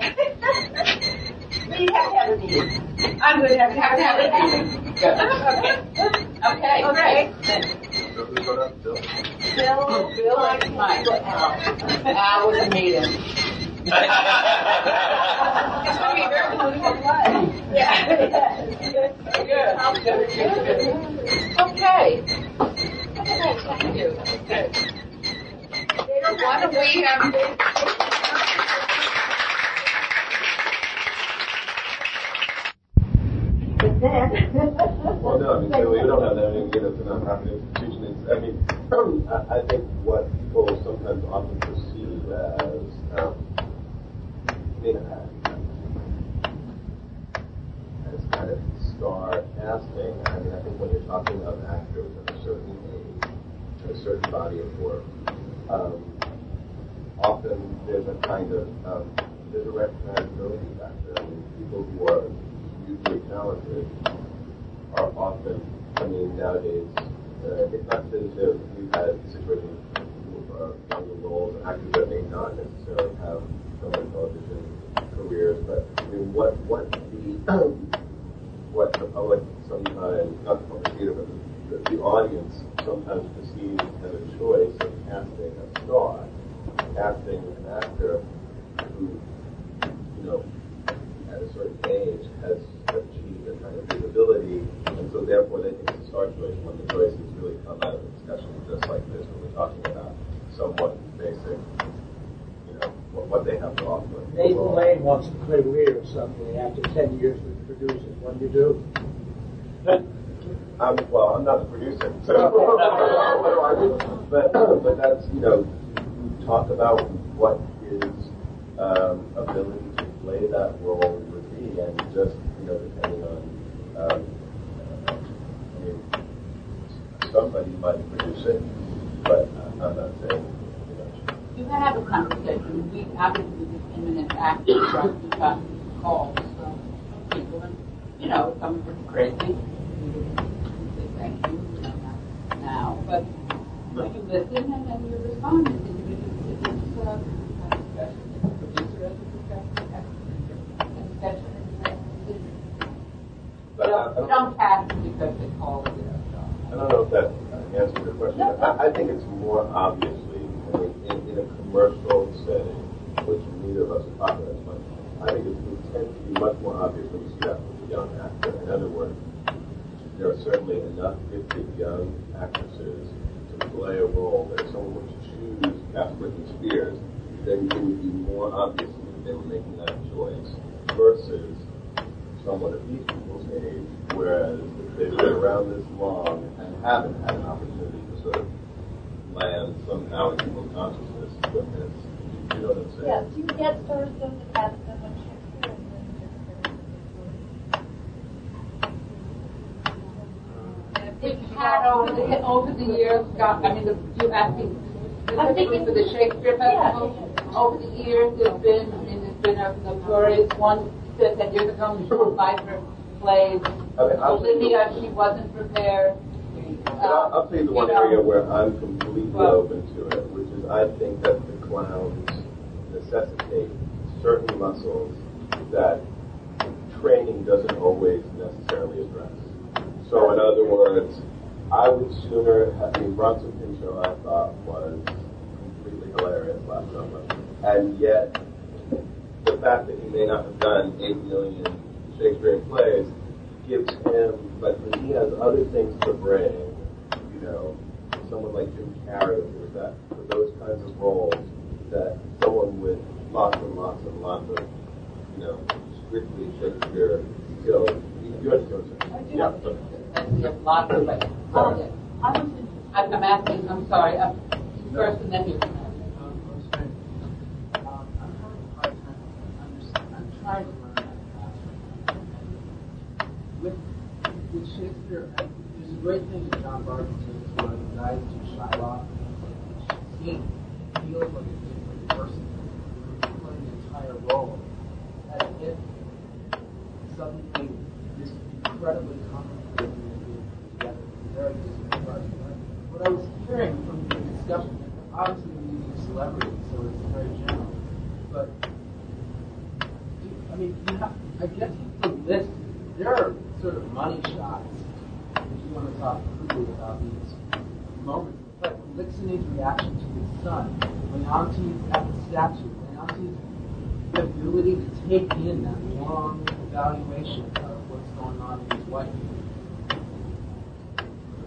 I: We have to have a meeting. I'm going to have to
B: Have to have
I: have
B: a meeting.
I: Okay.
B: Okay,
I: Okay.
C: Bill?
I: Bill, can
B: Mike. I
I: be very political play. Yeah.
B: Okay. Thank you. Why don't we, um,
I: well,
C: no, I mean, clearly we don't have that. I mean, you know, it's a nonprofit institution. It's, I mean, I think what people sometimes often perceive as, um, you uh, know, as kind of star casting. I mean, I think when you're talking about actors of a certain age, a certain body of work, um, often there's a kind of um, there's a recognizability factor. I mean, people who are hugely talented are often, I mean, nowadays, uh, it's not that there, we've had situations of younger roles, actors that may not necessarily have film and television careers, but I mean, what what the what the public sometimes, not the public theater, but the, the audience sometimes perceives as a choice of casting a star, casting an actor who, you know, at a certain age has achieved a kind of visibility, and so therefore they think it's a star choice when the choices really come out of a discussion just like this, when we're talking about somewhat basic, you know, what, what they have to offer.
J: Nathan Lane wants to play Lear or something after 10 years with producers. What do you do?
C: I'm, well, I'm not a producer, so what do I do? But, but that's, you know, you talk about what his um, ability to play that role would be, and just, know, depending on, um, I mean, somebody might produce it, but I'm not saying, you
B: can have a conversation. We obviously with imminent action, right? We got calls from people, and you know, some of it's crazy. Say thank you, now, but you listen and then you respond. It's, if it's uh, a discussion, if the producer has a discussion, a discussion, and
C: I,
B: don't,
C: don't
B: don't cast because they call it.
C: I don't know if that answers your question. I, I think it's more obviously I mean, in, in a commercial setting, which neither of us are talking about much. I think it would tend to be much more obvious when you see that with a young actor. In other words, there are certainly enough gifted young actresses to play a role that if someone were to choose cast Britney Spears, then it would be more obvious that they were making that choice versus someone of these people's age, whereas if they've been around this long and haven't had an opportunity to sort of land somehow in people's consciousness with this. You know what I'm saying?
F: Yeah, do you get sort of the cast of what Shakespeare
B: If you had over the, over the years, got, I mean, the, you asking specifically for the Shakespeare Festival, over the years, there's been, I mean, there's been a notorious one, that said years ago, Michelle Pfeiffer plays
C: I mean, I'll tell you-
B: Olivia, she wasn't prepared.
C: And I'll, I'll tell you the um, one
B: You know.
C: area where I'm completely
B: Well-
C: open to it, which is I think that the clowns necessitate certain muscles that training doesn't always necessarily address. So in other words, I would sooner have, I mean, Bronson Pinchot I thought was completely hilarious last summer. And yet, the fact that he may not have done 8 million Shakespearean plays gives him, but when he has other things to bring, you know, someone like Jim Carrey, with that, for those kinds of roles, that someone with lots and lots and lots of, you know, strictly Shakespeare skills, you understand what I'm saying? Yeah. so-
B: And we lots of, but,
C: Sorry.
B: I'm, I'm asking, I'm sorry, I'm, first and then you.
K: Um, I was saying, um, I'm having a hard time understanding, I'm trying to learn how to cast. With, with Shakespeare, I, Uh, there's a great thing that John Barton as well, the guy to Shylock. He feels like a different person, playing the entire role, as if suddenly this incredibly complicated movie together, very different person. What I was hearing from the discussion, obviously we're using celebrities, so it's very general, but I mean, you have, I guess the list, there are sort of money shots, if you want to talk quickly about these moments. But Lixin's reaction to his son, Leontes's at the ability to take in that long evaluation of what's going on in his. But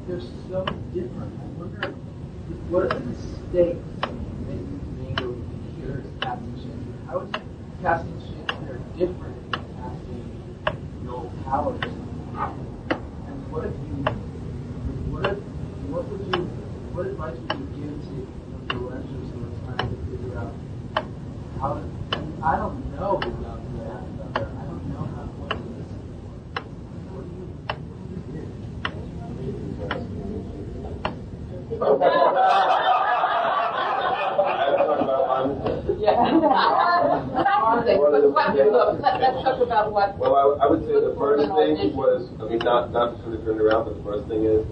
K: they're so different. I wonder, what are the mistakes that you made over the years casting Shakespeare? How is casting Shakespeare different than casting Noel Coward or something? And what if you, what if what advice would you give to you know, directors who are trying to figure out how to? I, mean, I don't know about the act out there. I don't know how what to listen for. What do you, what do you do?
B: Let's talk about what.
C: Well, I, I would say the first thing was, I mean, not not to sort of turn it around, but the first thing is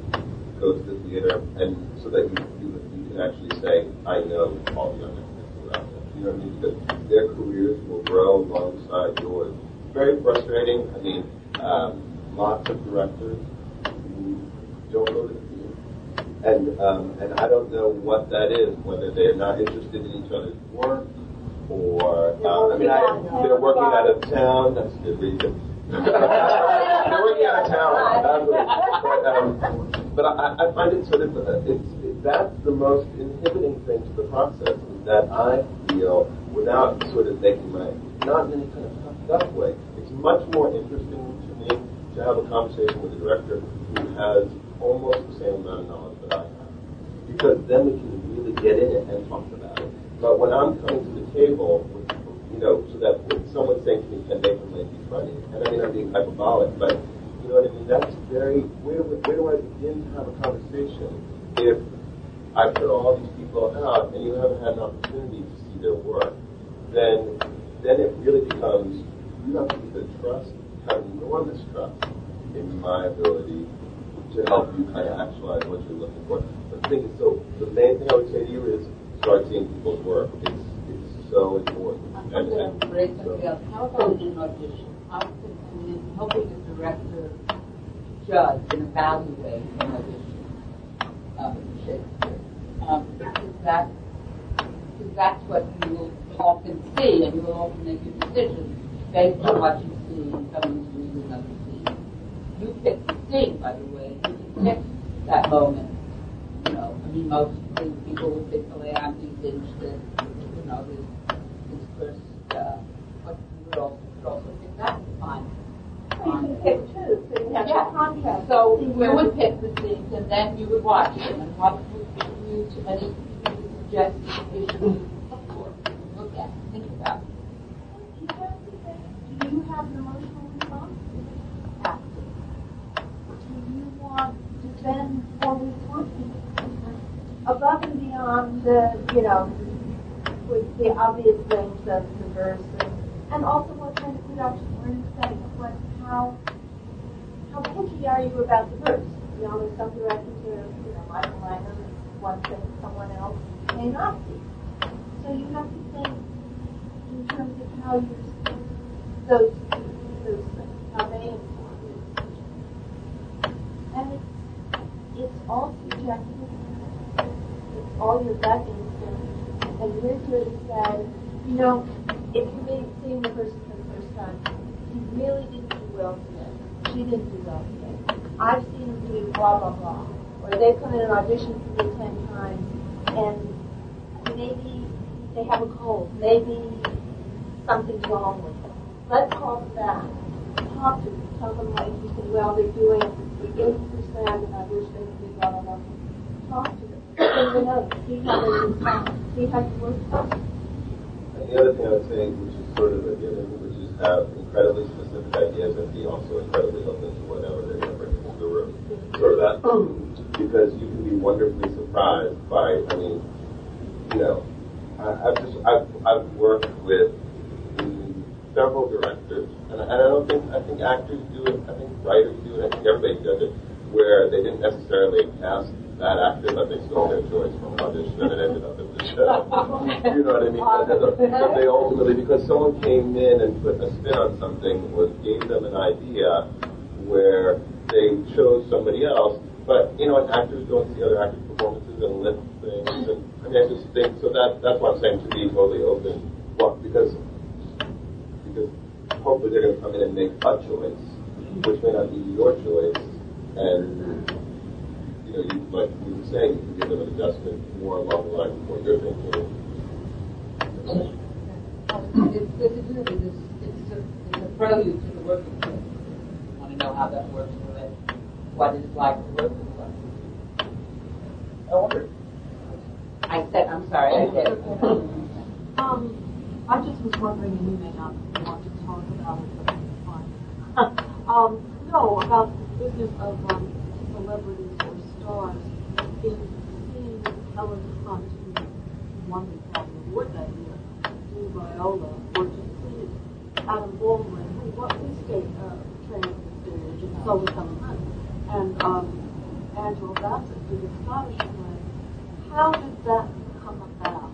C: go to the theater, and so that you you, you can actually say, I know all the other people out there. You know what I mean? Because their careers will grow alongside yours. Very frustrating. I mean, um, lots of directors who don't go to the theater, and um, and I don't know what that is. Whether they're not interested in each other's work or uh, I mean, I, they're working out of town. That's a good reason. they're working out of town. But um, but I, I find it sort of uh, it's it, that's the most inhibiting thing to the process is that I feel without sort of making my not in any kind of puffed up way. It's much more interesting to me to have a conversation with a director who has almost the same amount of knowledge that I have, because then we can really get in it and talk about. But when I'm coming to the table, you know, so that when someone's saying to me, can Nathan Lane be funny? And I mean, I'm being hyperbolic, but you know what I mean? That's very, where, where do I begin to have a conversation if I put all these people out and you haven't had an opportunity to see their work? Then, then it really becomes, you have to either trust, have enormous trust in my ability to help you kind of actualize what you're looking for. The thing is, so the main thing I would say to you is start seeing people's work. It's it's so important. And, and so-.
B: How about an audition? How can, helping the director judge and evaluate an audition of Shakespeare? Um, is that, because that's what you will often see, and you will often make your decision based on what you see in someone's reading the scene. You pick the scene, by the way. You can pick that moment. You know, I mean, most people would pick Leontes you know, this, this uh, also, also fine.
I: You can pick two, so you have
B: Yeah. So you would pick the scenes and then you would watch them and what would you, to any, suggest you look for, look at, think about.
I: Do you have an emotional response? Do you want to spend four weeks working? Above and beyond the, you know, with the obvious things of the verse and, and also what kind of production we're in setting, what, how, how picky are you about the verse? You know, there's some directors are, you know, Michael Lang one thing someone else may not be. So you have to think in terms of how you're those those things, how they inform you. And it's it's all subjective. Gut instinct. And here to say, you know, if you have seen the person for the first time, he really didn't do well today. She didn't do well today. I've seen him do blah blah blah. Or they come in and audition for me ten times and maybe they have a cold. Maybe something's wrong with them. Let's call them back. Talk to them. Tell them like you say, well, they're doing eighty percent, and I wish they would do blah blah blah. Talk to them.
C: And the other thing I would say, which is sort of a given, which is have incredibly specific ideas and be also incredibly open to whatever they're going to bring into the room. Sort of that, because you can be wonderfully surprised by, I mean, you know, I, I've just, I've, I've worked with several directors, and I, and I don't think, I think actors do it, I think writers do it, I think everybody does it, where they didn't necessarily cast that actor, but they stole their choice from an audition and it ended up in the show. you know what I mean? But, they ultimately, because someone came in and put a spin on something, was gave them an idea where they chose somebody else. But you know, actors and see other actors' performances and lift things, and I mean, I just think so. That that's why I'm saying to be totally open, well, because because hopefully they're going to come in and make a choice, which may not be your choice, and you know, you, like you were saying, you can give them an adjustment more along the lines of what you're thinking.
B: It's good to do because it's, it's, a, it's a prelude to the working group. Want to know how that works with it, what it's like to work with them.
L: I wonder.
B: I said, I'm sorry, I did.
M: Um, I just was wondering, and you may not want to talk about it, but it's fine. um, no, about the business of um, celebrities or stars in seeing Helen Hunt, who won the Academy Award that year, do Viola, or to see Adam Baldwin, who what we state uh, trained stage, and so was Helen Hunt, and um, Angela Bassett did the Scottish play. How did that come about?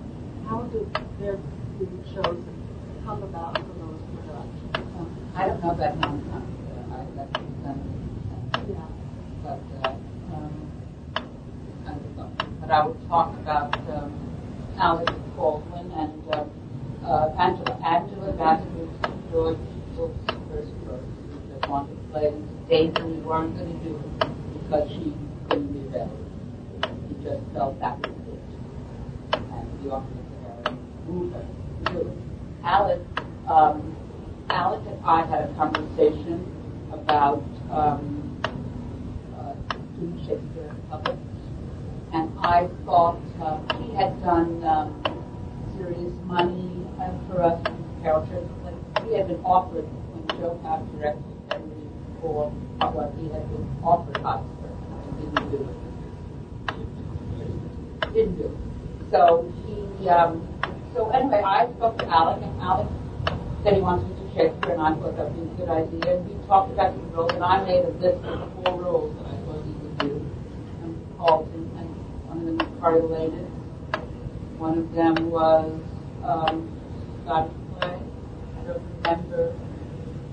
M: How did their being chosen come about for those productions?
B: I don't know that one. Uh, I, that's done.
M: Yeah.
B: But, uh, um, But I would talk about um, Alec Baldwin and um, uh, Angela. Angela Bassett George Bush's first choice. She just wanted to play Daisy. We weren't going to do it because she couldn't be available. He just felt that was it. And we offered to her and to do it. Alec, um, Alec and I had a conversation about um, uh, Shakespeare in public, and I thought uh, he had done um, serious money uh, for us characters. Like he had been offered when Joe Papp directed Henry for what he had been offered Oscar and didn't do it. Didn't do it. So he. Um, so anyway, I spoke to Alec, and Alec said he wants to do Shakespeare, and I thought that would be a good idea. And we talked about the roles, and I made a list of four roles that I thought he would do. And called them was Coriolanus. One of them was um, Scottish play. I don't remember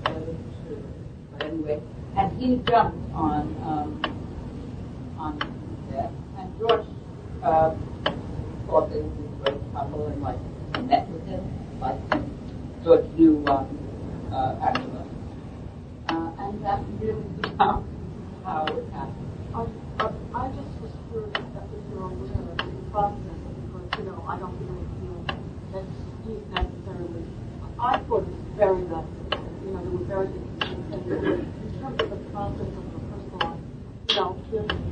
B: the other two, but anyway. And he jumped on um, on that, and George uh, thought they would be a great couple, and like met with him, like George knew um, uh, Angela, uh, and that really became how it happened.
M: I, I, I just was curious that if you're aware of the process, because, you know, I don't really feel that he's necessarily, I thought it was very necessary, you know, there were very interesting things, in terms of the process of the personal you know,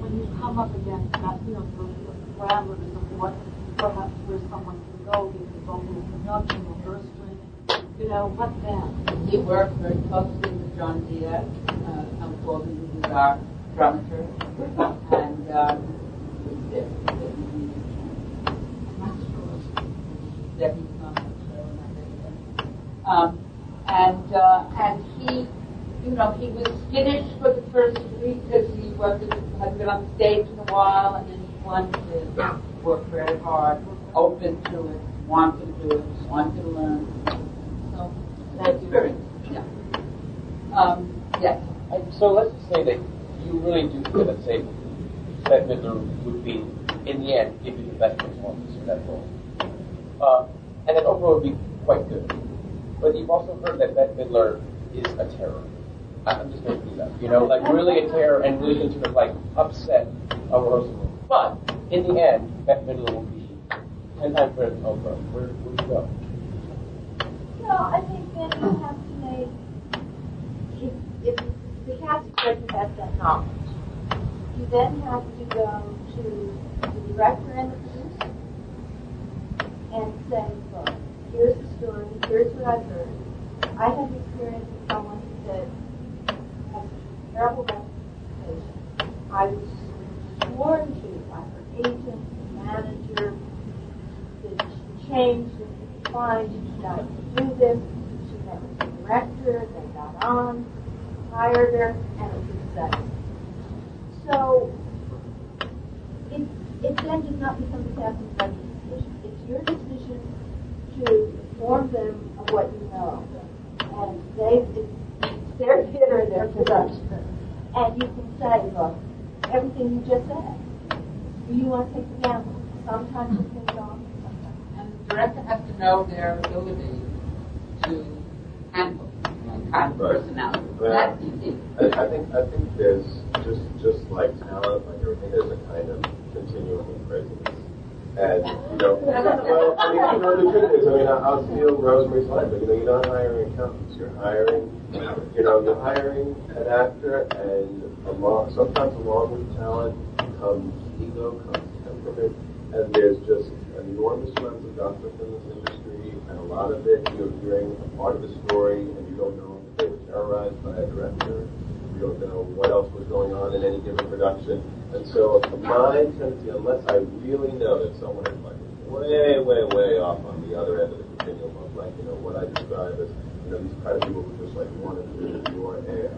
M: when you come up against that, you know, the, the parameters of what, perhaps where someone can go, they can go with production or verse training, you know, what then?
B: He worked very closely with John Diaz, uh, Baldwin, who was our dramaturg, and um, the, the, Debbie um, and uh, and he, you know, he was skittish for the first week because he wasn't hadn't been on stage in a while, and then he wanted to work very hard, open to it, wanted to do it, wanted to learn. So that experience, yeah. Um, yes.
L: And so let's just say that you really do feel that, say, Bette Midler would be, in the end, give you the best performance for that role. Uh, and that overall would be quite good. But you've also heard that Bette Midler is a terror. I'm just making it up. You know, like really a terror and really can sort of like upset a rehearsal. But in the end, Bette Midler will be ten times better than Oprah. Where, do you go?
I: No, I think then you have to make, if, if the casting director has that knowledge, you then have to go to the director and the and say, look, here's the story, here's what I've heard. I had the experience with someone who said, has a terrible reputation. I was sworn to by her agent, the manager, that she changed and declined, she got to do this. She met with the director, they got on, hired her, and it was success. So it, it then does not become the director's decision. It's your decision to inform them of what you know. And they, it's their theater, their production. And you can say, look, everything you just said. Do you want to take the gamble? Sometimes you can go,
B: And the director has to know their ability to handle that kind of
C: Right.
B: personality.
C: Right.
B: That's easy.
C: I, I think I think there's just just like talent, like everything, there's a kind of continuum of craziness. And you know, well, I mean, you know, the truth is, I mean, I'll steal Rosemary's line, but you know, you're not hiring accountants. You're hiring, you know, you're hiring an actor, and along sometimes along with talent comes ego comes temperament, and there's just enormous amounts of gossip in this industry, and a lot of it you're hearing a part of the story, and you don't know if they were terrorized by a director. You don't know what else was going on in any given production. And so my tendency, unless I really know that someone is like way, way, way off on the other end of the continuum of like, you know, what I describe as, you know, these kind of people who just like want to do your hair.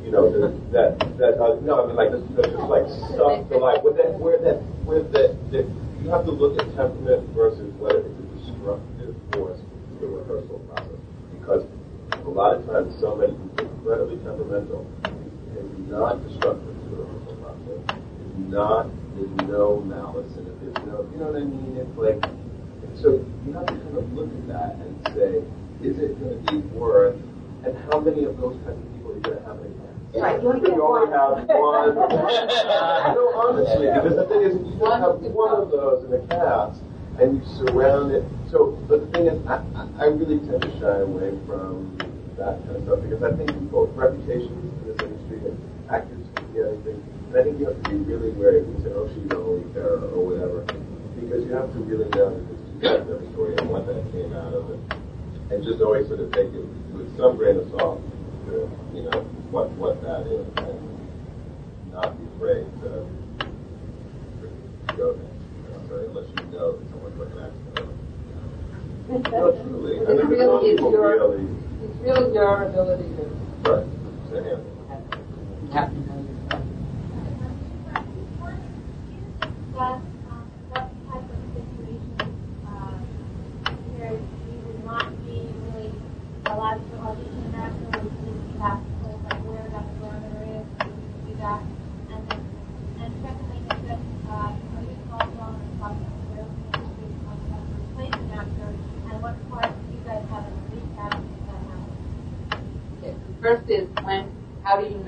C: You know, that, that, that uh, no, I mean like, this, that's just like stuff to like, with that, where that, where that, that, you have to look at temperament versus whether it's a destructive force to the rehearsal process. Because a lot of times somebody who's incredibly temperamental is not destructive to the rehearsal process. Is not, there's no malice in it. There's no, you know what I mean? It's like, so you have to kind of look at that and say, is it going to be worth, and how many of those kinds of people are you going to have in a cast?
I: Right, you only get
C: You only
I: one.
C: have one. no, honestly, because the thing is, you just have one of those in a cast, and you surround it. So, but the thing is, I, I I really tend to shy away from that kind of stuff because I think both reputations in this industry and actors can be anything. And I think you have to be really wary when you say, oh, she's only terror or whatever, because you have to really know that there's two sides to every story and what that came out of it, and just always sort of take it with some grain of salt, to, you know, what what that is, and not be afraid to go there. You know, so unless you know that someone's like an accident. No, truly. I
B: really is your,
C: really,
B: it's really your ability to
C: right, to handle.
B: you have to know yourself.
F: Discuss um, what type of situation uh, where you would not be really allowed to audition after, or you have to hold like where that parameter is, you do that. And then, and secondly, is that, uh, are you involved on the process where the industry is going to replace an actor, and what part do you guys have in the recap if that happens?
B: Okay, the First is when,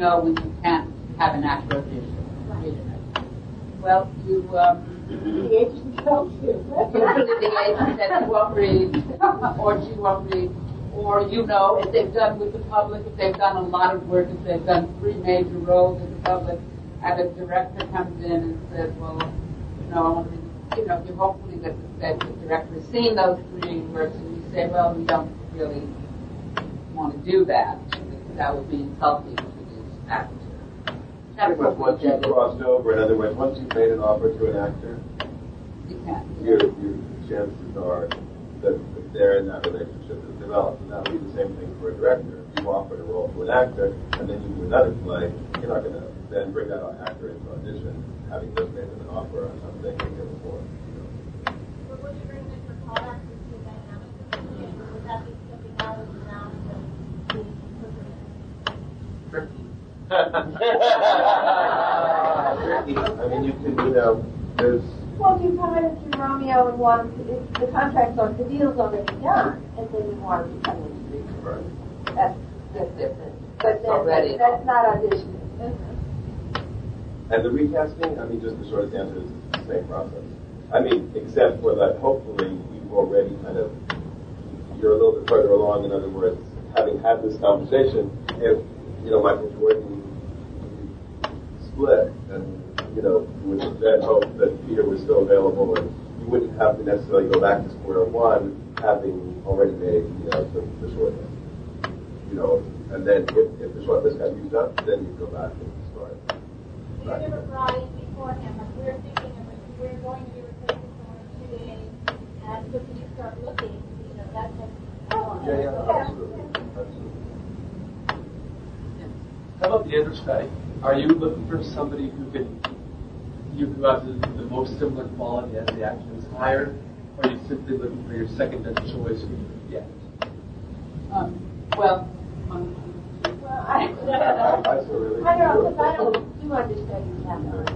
B: how do you know when you can't have an actor audition? Well, you, um,
I: The agent tells you.
B: the agent says you won't read, or she won't read, or you know if they've done with the public, if they've done a lot of work, if they've done three major roles in the public, and a director comes in and says, well, you know, I want to, you know, you hopefully that the, that the director has seen those three works, and you say, well, we don't really want to do that. That would be insulting to this actor.
C: Pretty much once you've crossed over, in other words, once you've made an offer to an actor,
B: You can't.
C: your, your chances are that they're in that relationship is developed. And that would be the same thing for a director. If you offered a role to an actor and then you do another play, you're not going to then bring that actor into audition having just made them an offer on something they can.
F: But would you bring Mr. Pollack to the dynamic of the movie, or would that be something out of the realm of the
C: I mean, you can, you know, there's
I: Well, if you come in through Romeo and want, if the contract's on, the deal's already done, and then you want to come in, that's, that's different. But
B: Already.
I: that's, that's not auditioning.
C: And the recasting, I mean, just the shortest answer is the same process. I mean, except for that hopefully you've already kind of, you're a little bit further along, in other words, having had this conversation, if, you know, Michael Jordan split, and, you know, you would hope that Peter was still available, and you wouldn't have to necessarily go back to square one, having already made, you know, the, the short list. You know, and then if, if the short list got used up, then you go back and start.
F: You never brought in beforehand, like we're thinking of, like, we're going to be replacing someone in two days, and so when you start looking, you know, that's like, oh,
C: Yeah, yeah,
F: okay.
C: absolutely, absolutely.
N: How about the understudy? Are you looking for somebody who can, you who has the, the most similar quality as the actor who's hired, or are you simply looking for your second best choice who you could get?
B: Um, well, um,
I: Well, I,
C: I so really
I: I don't know,
C: do.
I: because I don't do understudies that much.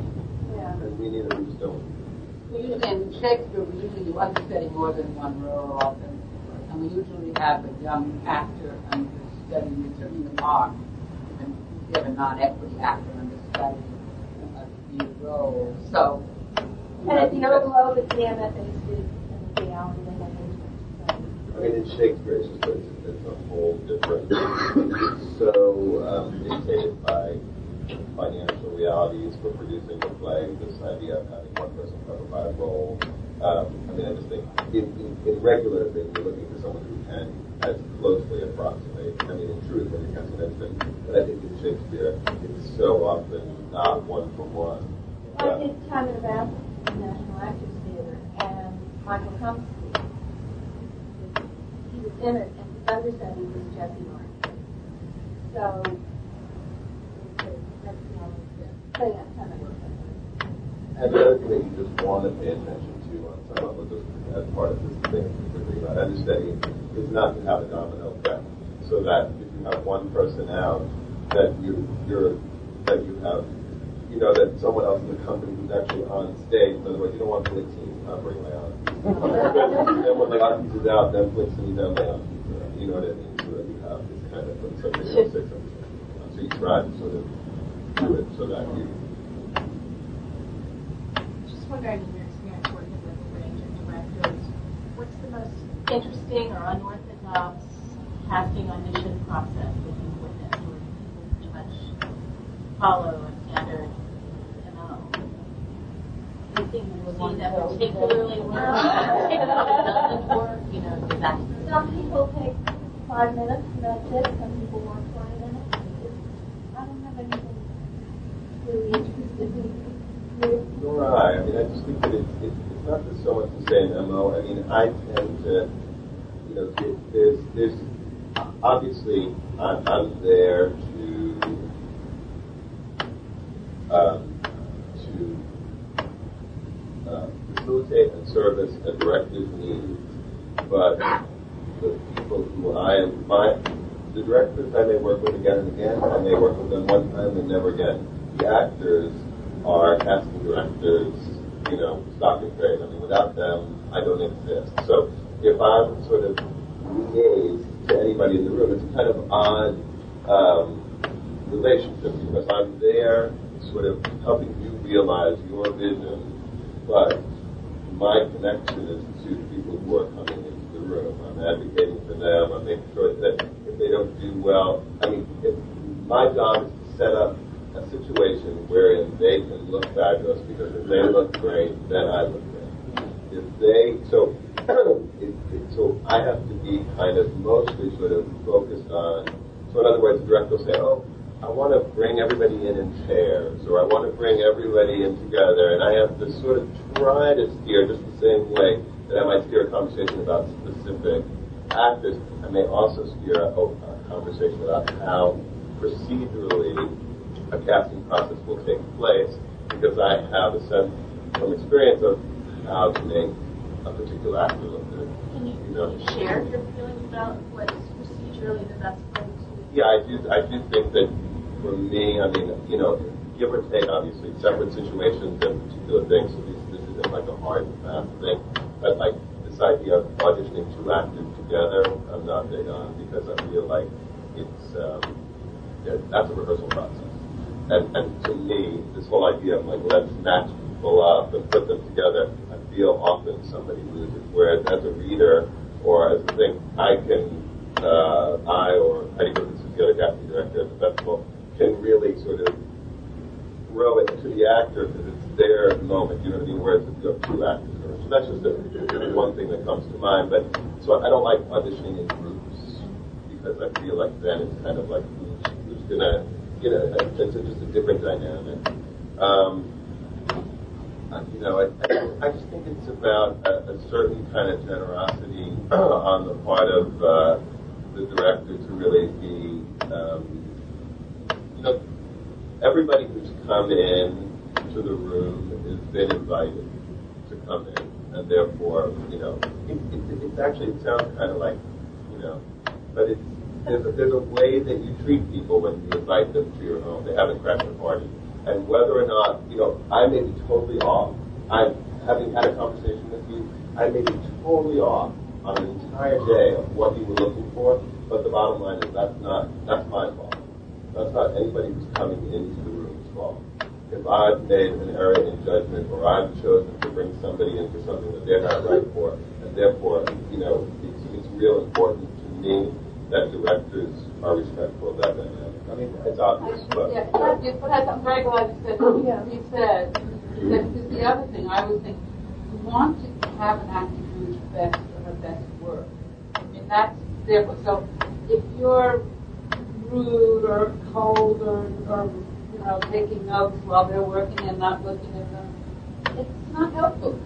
I: Yeah.
C: And we neither, we just don't.
B: we usually, in Shakespeare, we usually do understudy more than one role often, and we usually have a young actor understudying, certainly the mark, and a non-equity actor understudying a few roles. So,
I: And
B: know,
I: at the Old Globe, it's the MFA students, and the hour they have
C: I mean, in Shakespeare, it's just it's, it's a whole different, so um, dictated by financial realities for producing a play, this idea of having one person cover five roles. Um, I mean, I just think in, in, in regular things, you're looking for someone who can as closely approximate. I mean, in truth, when it comes to but I think in Shakespeare, it's so often not one for one.
I: I did time and a at the National Actors Theater, and Michael Humphrey, he was in it, and his understudy was Jesse Martin. So, that's the only thing I'm kind of
C: And the other thing that you just want to pay attention to on some level, just as part of this thing we're about understudying, uh, is not to have a domino. So that if you have one person out, that you you're that you have you know that someone else in the company who's actually on stage. In other words, you don't want Blake team covering my own. then when the art is out, then Blake team down my. You know what I mean? So that you have this kind of something else six So you try to sort of do it so that you
F: Just wondering, in your experience working with a range of directors, what's the most interesting or unorthodox casting audition process that you've witnessed, where people pretty much follow a standard MO? Anything you see that particularly works, particularly doesn't work, you know, does that
I: Some people take five minutes and that's it. Some people want 20 minutes. I don't have anything really interesting.
C: Nor I. I mean, I just think that it's, it's, it's not just so much to say an MO. I mean, I tend to, you know, there's, there's, obviously, I'm, I'm there to, um, to uh, facilitate and service a director's needs, but the people who I am, my, the directors I may work with again and again, I may work with them one time and never again. The actors are casting directors, you know, stock and trade. I mean, without them, I don't exist. So if I'm sort of liaised to anybody in the room, it's a kind of odd um, relationship because I'm there sort of helping you realize your vision, but my connection is to the people who are coming into the room. I'm advocating for them. I'm making sure that if they don't do well, I mean, if, my job is to set up a situation wherein they can look fabulous because if they look great, then I look great. If they, so, it, it, so I have to be kind of mostly sort of focused on, so in other words, the director will say, oh, I want to bring everybody in in pairs, or I want to bring everybody in together, and I have to sort of try to steer just the same way that I might steer a conversation about specific actors. I may also steer a, a conversation about how procedurally a casting process will take place, because I have a sense from experience of how to make a particular actor look good.
F: Can you,
C: You know?
F: can you share your feelings about what's procedurally the best way to
C: Yeah, I do. I do think that for me, I mean, you know, give or take, obviously, separate situations and particular things. So this, this isn't like a hard and fast thing. But like this idea of auditioning two actors together, I'm not big on because I feel like it's um, that's a rehearsal process. And, and to me, this whole idea of like let's match people up and put them together, feel often somebody loses. Whereas as a reader or as a thing, I can uh, I or Heidi Griffiths, who's the other casting director at the festival, can really sort of throw it to the actor because it's their moment. You know what I mean? Whereas if you have two actors, so that's just a, one thing that comes to mind. But so I don't like auditioning in groups because I feel like then it's kind of like who's, who's gonna, you know, it's just a different dynamic. Um, you know, I, I, just think it's about a, a certain kind of generosity on the part of uh, the director to really be, um, you know, everybody who's come in to the room has been invited to come in, and therefore, you know, it, it, it's actually it sounds kind of like, you know, but it's there's a, there's a way that you treat people when you invite them to your home. They haven't cracked the party, and whether or not, you know, I may be totally off. I'm having had a conversation with you. I may be totally off on an entire day of what you were looking for, but the bottom line is that's not that's my fault. That's not anybody who's coming into the room's fault. If I've made an error in judgment or I've chosen to bring somebody in for something that they're not right for, and therefore, you know, it's, it's real important to me that directors are respectful of that dynamic. I mean, it's obvious, but.
B: Yeah, but I- but I- I'm very glad you said, he said, that because the other thing, I would think, you want to have an actor do his best or her best work. I mean, that's therefore, so if you're rude or cold or, or, you know, taking notes while they're working and not looking at them, it's not helpful.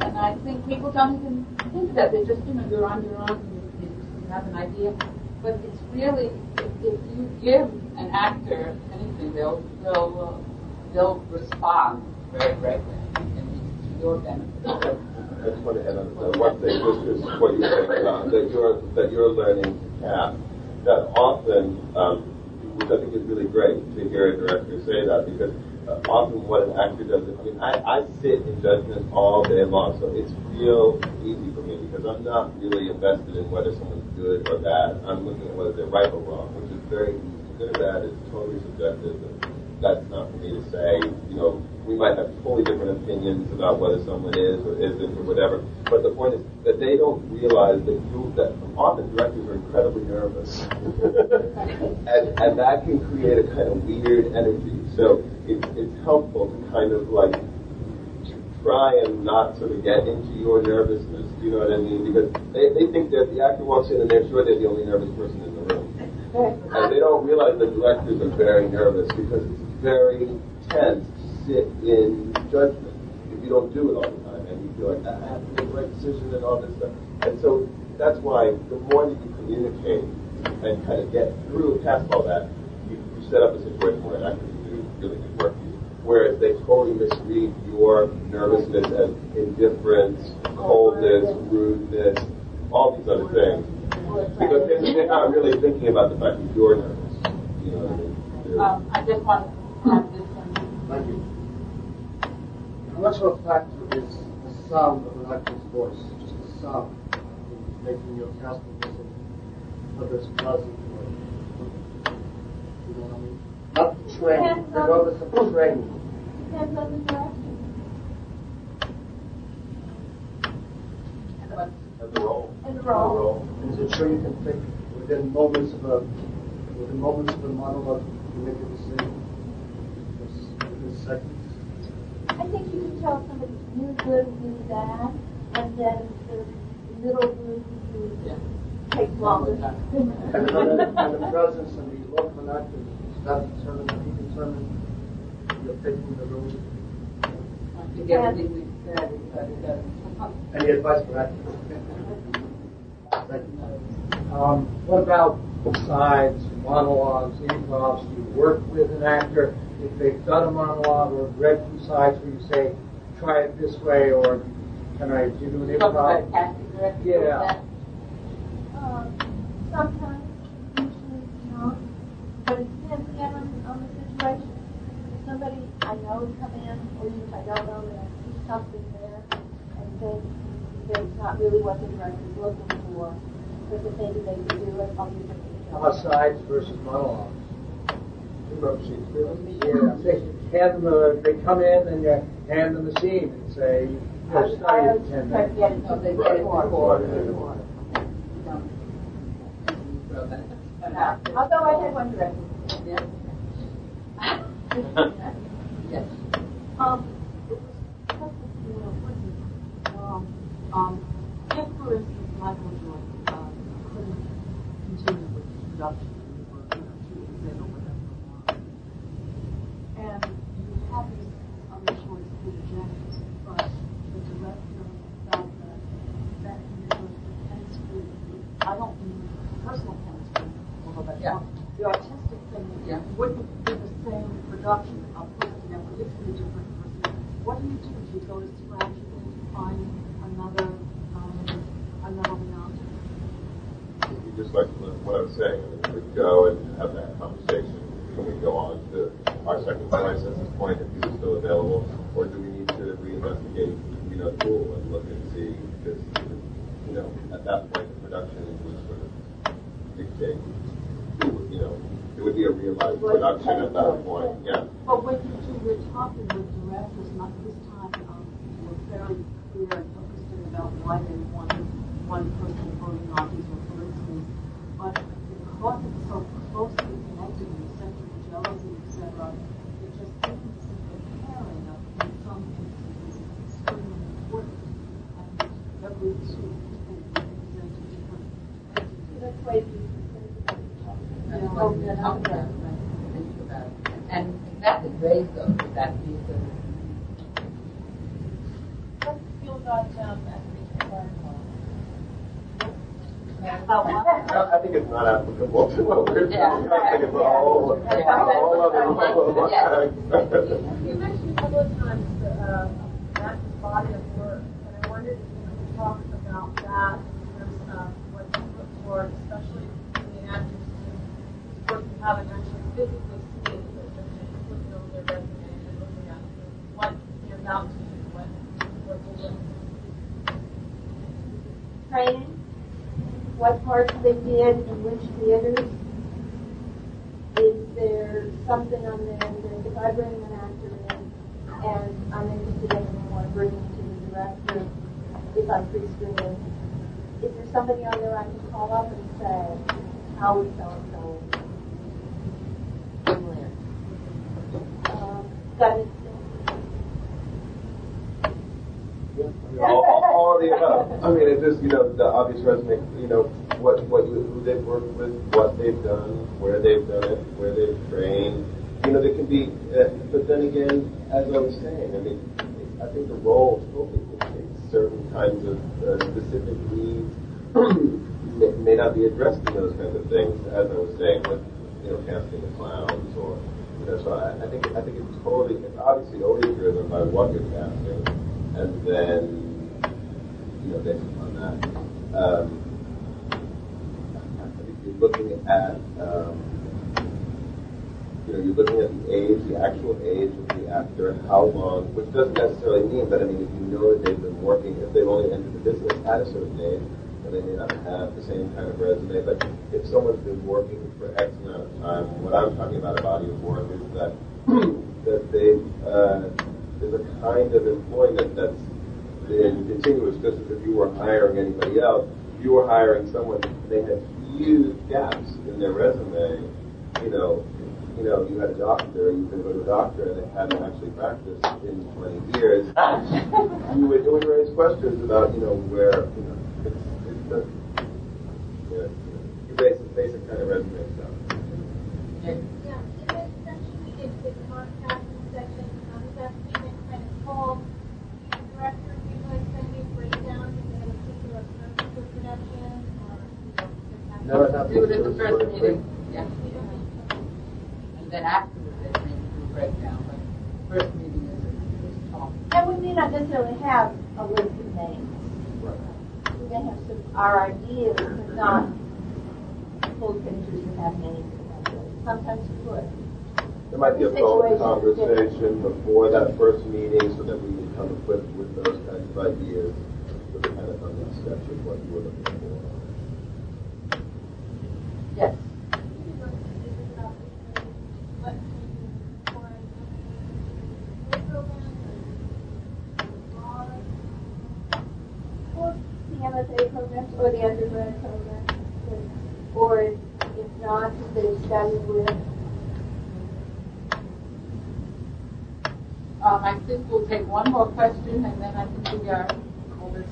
B: And I think people don't even think of that. They just, you know, you're on your own, you, you have an idea. But it's really, if, you give an actor anything, they'll, they'll, uh, they'll respond very greatly. And to your benefit.
C: I just want to add on uh, one thing, just as what you're saying about that you're that you're learning to. That often, um, which I think is really great to hear a director say that because often what an actor does. I mean, I, I sit in judgment all day long, so it's real easy for me because I'm not really invested in whether someone's good or bad. I'm looking at whether they're right or wrong, which is very easy. Good or bad is totally subjective. And that's not for me to say. You know, we might have totally different opinions about whether someone is or isn't or whatever. But the point is that they don't realize that you that often directors are incredibly nervous, and and that can create a kind of weird energy. So it's it's helpful to kind of like to try and not sort of get into your nervousness. Do you know what I mean? Because they, they think that the actor walks in and they're sure they're the only nervous person in the room. And they don't realize that directors are very nervous because it's very tense to sit in judgment if you don't do it all the time and you feel like, "Ah, I have to make the right decision and all this stuff. And so that's why the more that you communicate and kind of get through past all that, you, you set up a situation where an actor really good work for you. Whereas they totally misread your nervousness as indifference, coldness, rudeness, all these other things. Because they're, they're not really thinking about the fact that you're nervous. You know what I mean?
B: Um, I just want to have this one.
J: Thank you. How much of a factor is the sound of an actor's voice, just the sound, in making your casting decision, whether it's pleasant or, you know what I mean? Not the training,
I: Depends on-
J: regardless of the training.
I: Depends on the director.
C: As a role.
I: And the role.
J: Is it true you can think within moments of a, within moments of a monologue, you make a decision? Just within seconds?
I: I think you can tell somebody's really good, really bad, and then the middle group who takes longer.
J: And the, and the presence and the look of an actor, does that determine, that you determine you're picking the role?
B: I think everything we said is that it doesn't.
J: Any advice for actors? Thank you. Um, what about sides, monologues, improvs? Do you work with an actor if they've done a monologue or read two sides where you say, try it this way, or can I do an improv? Yeah.
I: Um, sometimes, usually not, but it depends again on, on the situation. If somebody I know has come in, or even if I don't know, that I see something there, and think that it's not really what the director's looking for, but that maybe they can do it, I'll give them a
J: How about
I: shot.
J: sides versus monologues? Yeah, say, hand them a, they come in and you hand them a scene and say, you know,
I: I
J: study
I: was
J: ten minutes.
I: get it
B: No, they get it before.
I: before. Although I had one director.
B: Yes.
M: Um, the
C: above. I mean, it's just you know the obvious resume. You know what what who they've worked with, what they've done, where they've done it, where they've trained. You know, there can be. Uh, but then again, as I was saying, I mean, I think the role dictates certain kinds of uh, specific needs. may, may not be addressed in those kinds of things, as I was saying, with you know casting the clowns or. You know, so I, I think I think it's totally it's obviously always driven by what you're casting and then you know based upon that, um, you're looking at um, you know you're looking at the age, the actual age of the actor, how long, which doesn't necessarily mean, but I mean if you know that they've been working, if they've only entered the business at a certain age, they may not have the same kind of resume. But if someone's been working for X amount of time, what I'm talking about a body of work is that that they uh, there's a kind of employment that's been continuous. Just as if you were hiring anybody else, if you were hiring someone, they had huge gaps in their resume. You know, you know, you had a doctor, you could go to a doctor, and they hadn't actually practiced in 20 years. you would, would raise questions about, you know, where, you know, it's, it's the, you know, your basic, basic kind of resume stuff.
F: Yeah, and essentially it's the contracting section, um, that's being kind of called, the director usually send me a breakdown in a particular purpose of production, or, you know, just have.
C: No, not
B: Do it at the
C: the
B: first
C: first
B: meeting,
C: one.
B: yeah. And then afterwards, they make you break down, but first meeting is, is talk.
I: And we may not necessarily have a list of names. We may have some, our ideas, but not full pictures that have names. Sometimes you would.
C: There might be a phone
I: are
C: conversation before that first meeting so that we can come equipped with those kinds of ideas, with a kind of thumbnail sketch of what you were looking for.
B: Yes.
I: Or the MFA programs or the undergrad programs. Or if if not, if they've studied with.
B: Um, I think we'll take one more question, and then I think we are over.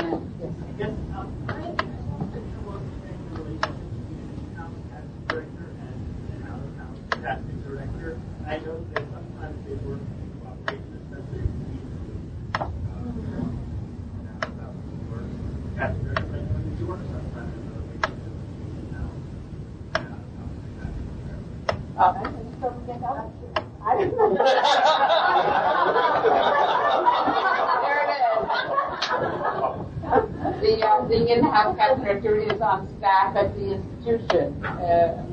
B: Yes.
G: I guess, um, I want to know what the relationship between in-house casting director and an out-of-house casting director. I know that sometimes they work in cooperation, especially between um, an out-of-house work casting director. Like, when you work sometimes in a relationship between in-house and out-of-house casting director.
B: Uh,
I: I don't know.
B: The, uh, the in-house casting director is on staff at the institution. Uh,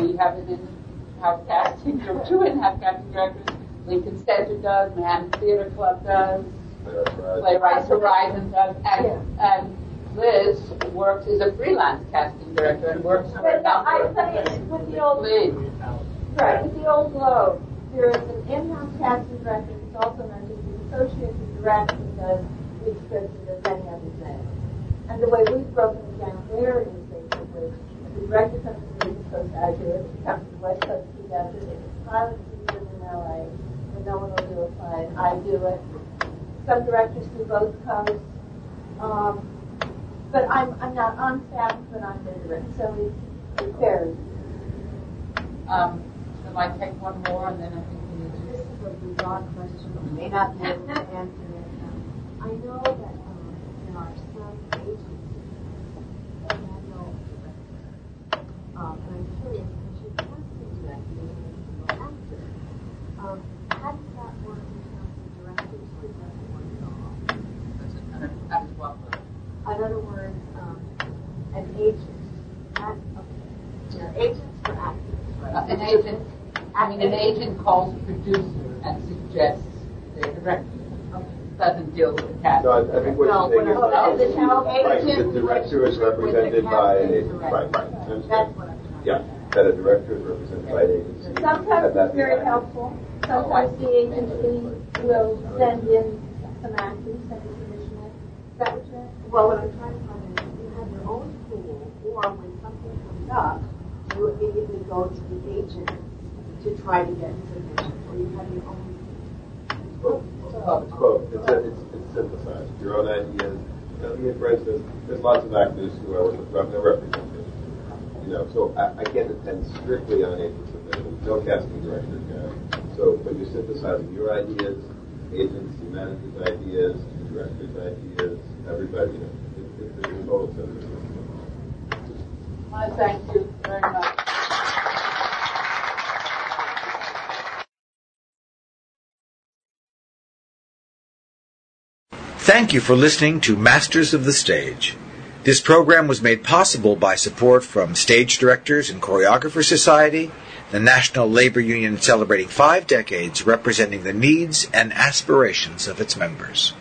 B: we have an in-house casting, there two in-house casting directors. Lincoln Center does, Manhattan Theater Club does, Playwrights Horizon does, and, and Liz works as a freelance casting director and works for
I: I with the old,
B: Please.
I: Right, with the old Globe, there is an in-house casting director who's also known as the associate director who does the and does any other thing. And the way we've broken it down there is basically, the director comes to the East Coast, I do it. Comes to the West Coast, it. If it's pilot season in LA, then no one will do a I do it. Some directors do both coasts.
F: Um, but I'm, I'm not on staff, but I'm ignorant, so it, it varies.
B: Um, I take one more and then I think we need to.
M: This is a bizarre question, you may not be able to answer it. Um, I know that um, in our son's agency, Daniel, um, and I'm curious, because you casting directors and actors, um, how does that work in terms of directors or does that work at all?
B: How does what work?
M: In other words, um, an agent, act, okay, there are agents for actors, right?
B: Uh, An agent, I mean, an agent calls a producer and suggests the director. Doesn't deal with the cast.
C: No, I, I think what
B: No,
C: you're saying
B: what I-
C: is, oh,
B: the town
C: right,
B: agent
C: the director is represented by an agent,
B: director.
C: right, right, I understand. Yeah, that a director is represented by an agency.
F: Sometimes
C: and that
F: it's very
C: the-
F: helpful. Oh, Sometimes the agency will send in some actors, send a commissioner. Is that what you're?
M: Well, what I'm trying to find is if you have your own pool, or when something comes up, you immediately go to the agent to try to get submissions, or you have your own.
C: Both. It's both. It's, a- it's, it's synthesized. Your own ideas. I mean, for instance, there's lots of actors who are rep- they're represented. You know, so I, I can't depend strictly on agents submissions. No casting director can. So, but you're synthesizing your ideas, agents, the manager's ideas, the director's ideas, everybody. You know, it, it, it's a total synthesis.
B: I thank you very much.
A: Thank you for listening to Masters of the Stage. This program was made possible by support from Stage Directors and Choreographers Society, the National Labor Union celebrating five decades representing the needs and aspirations of its members.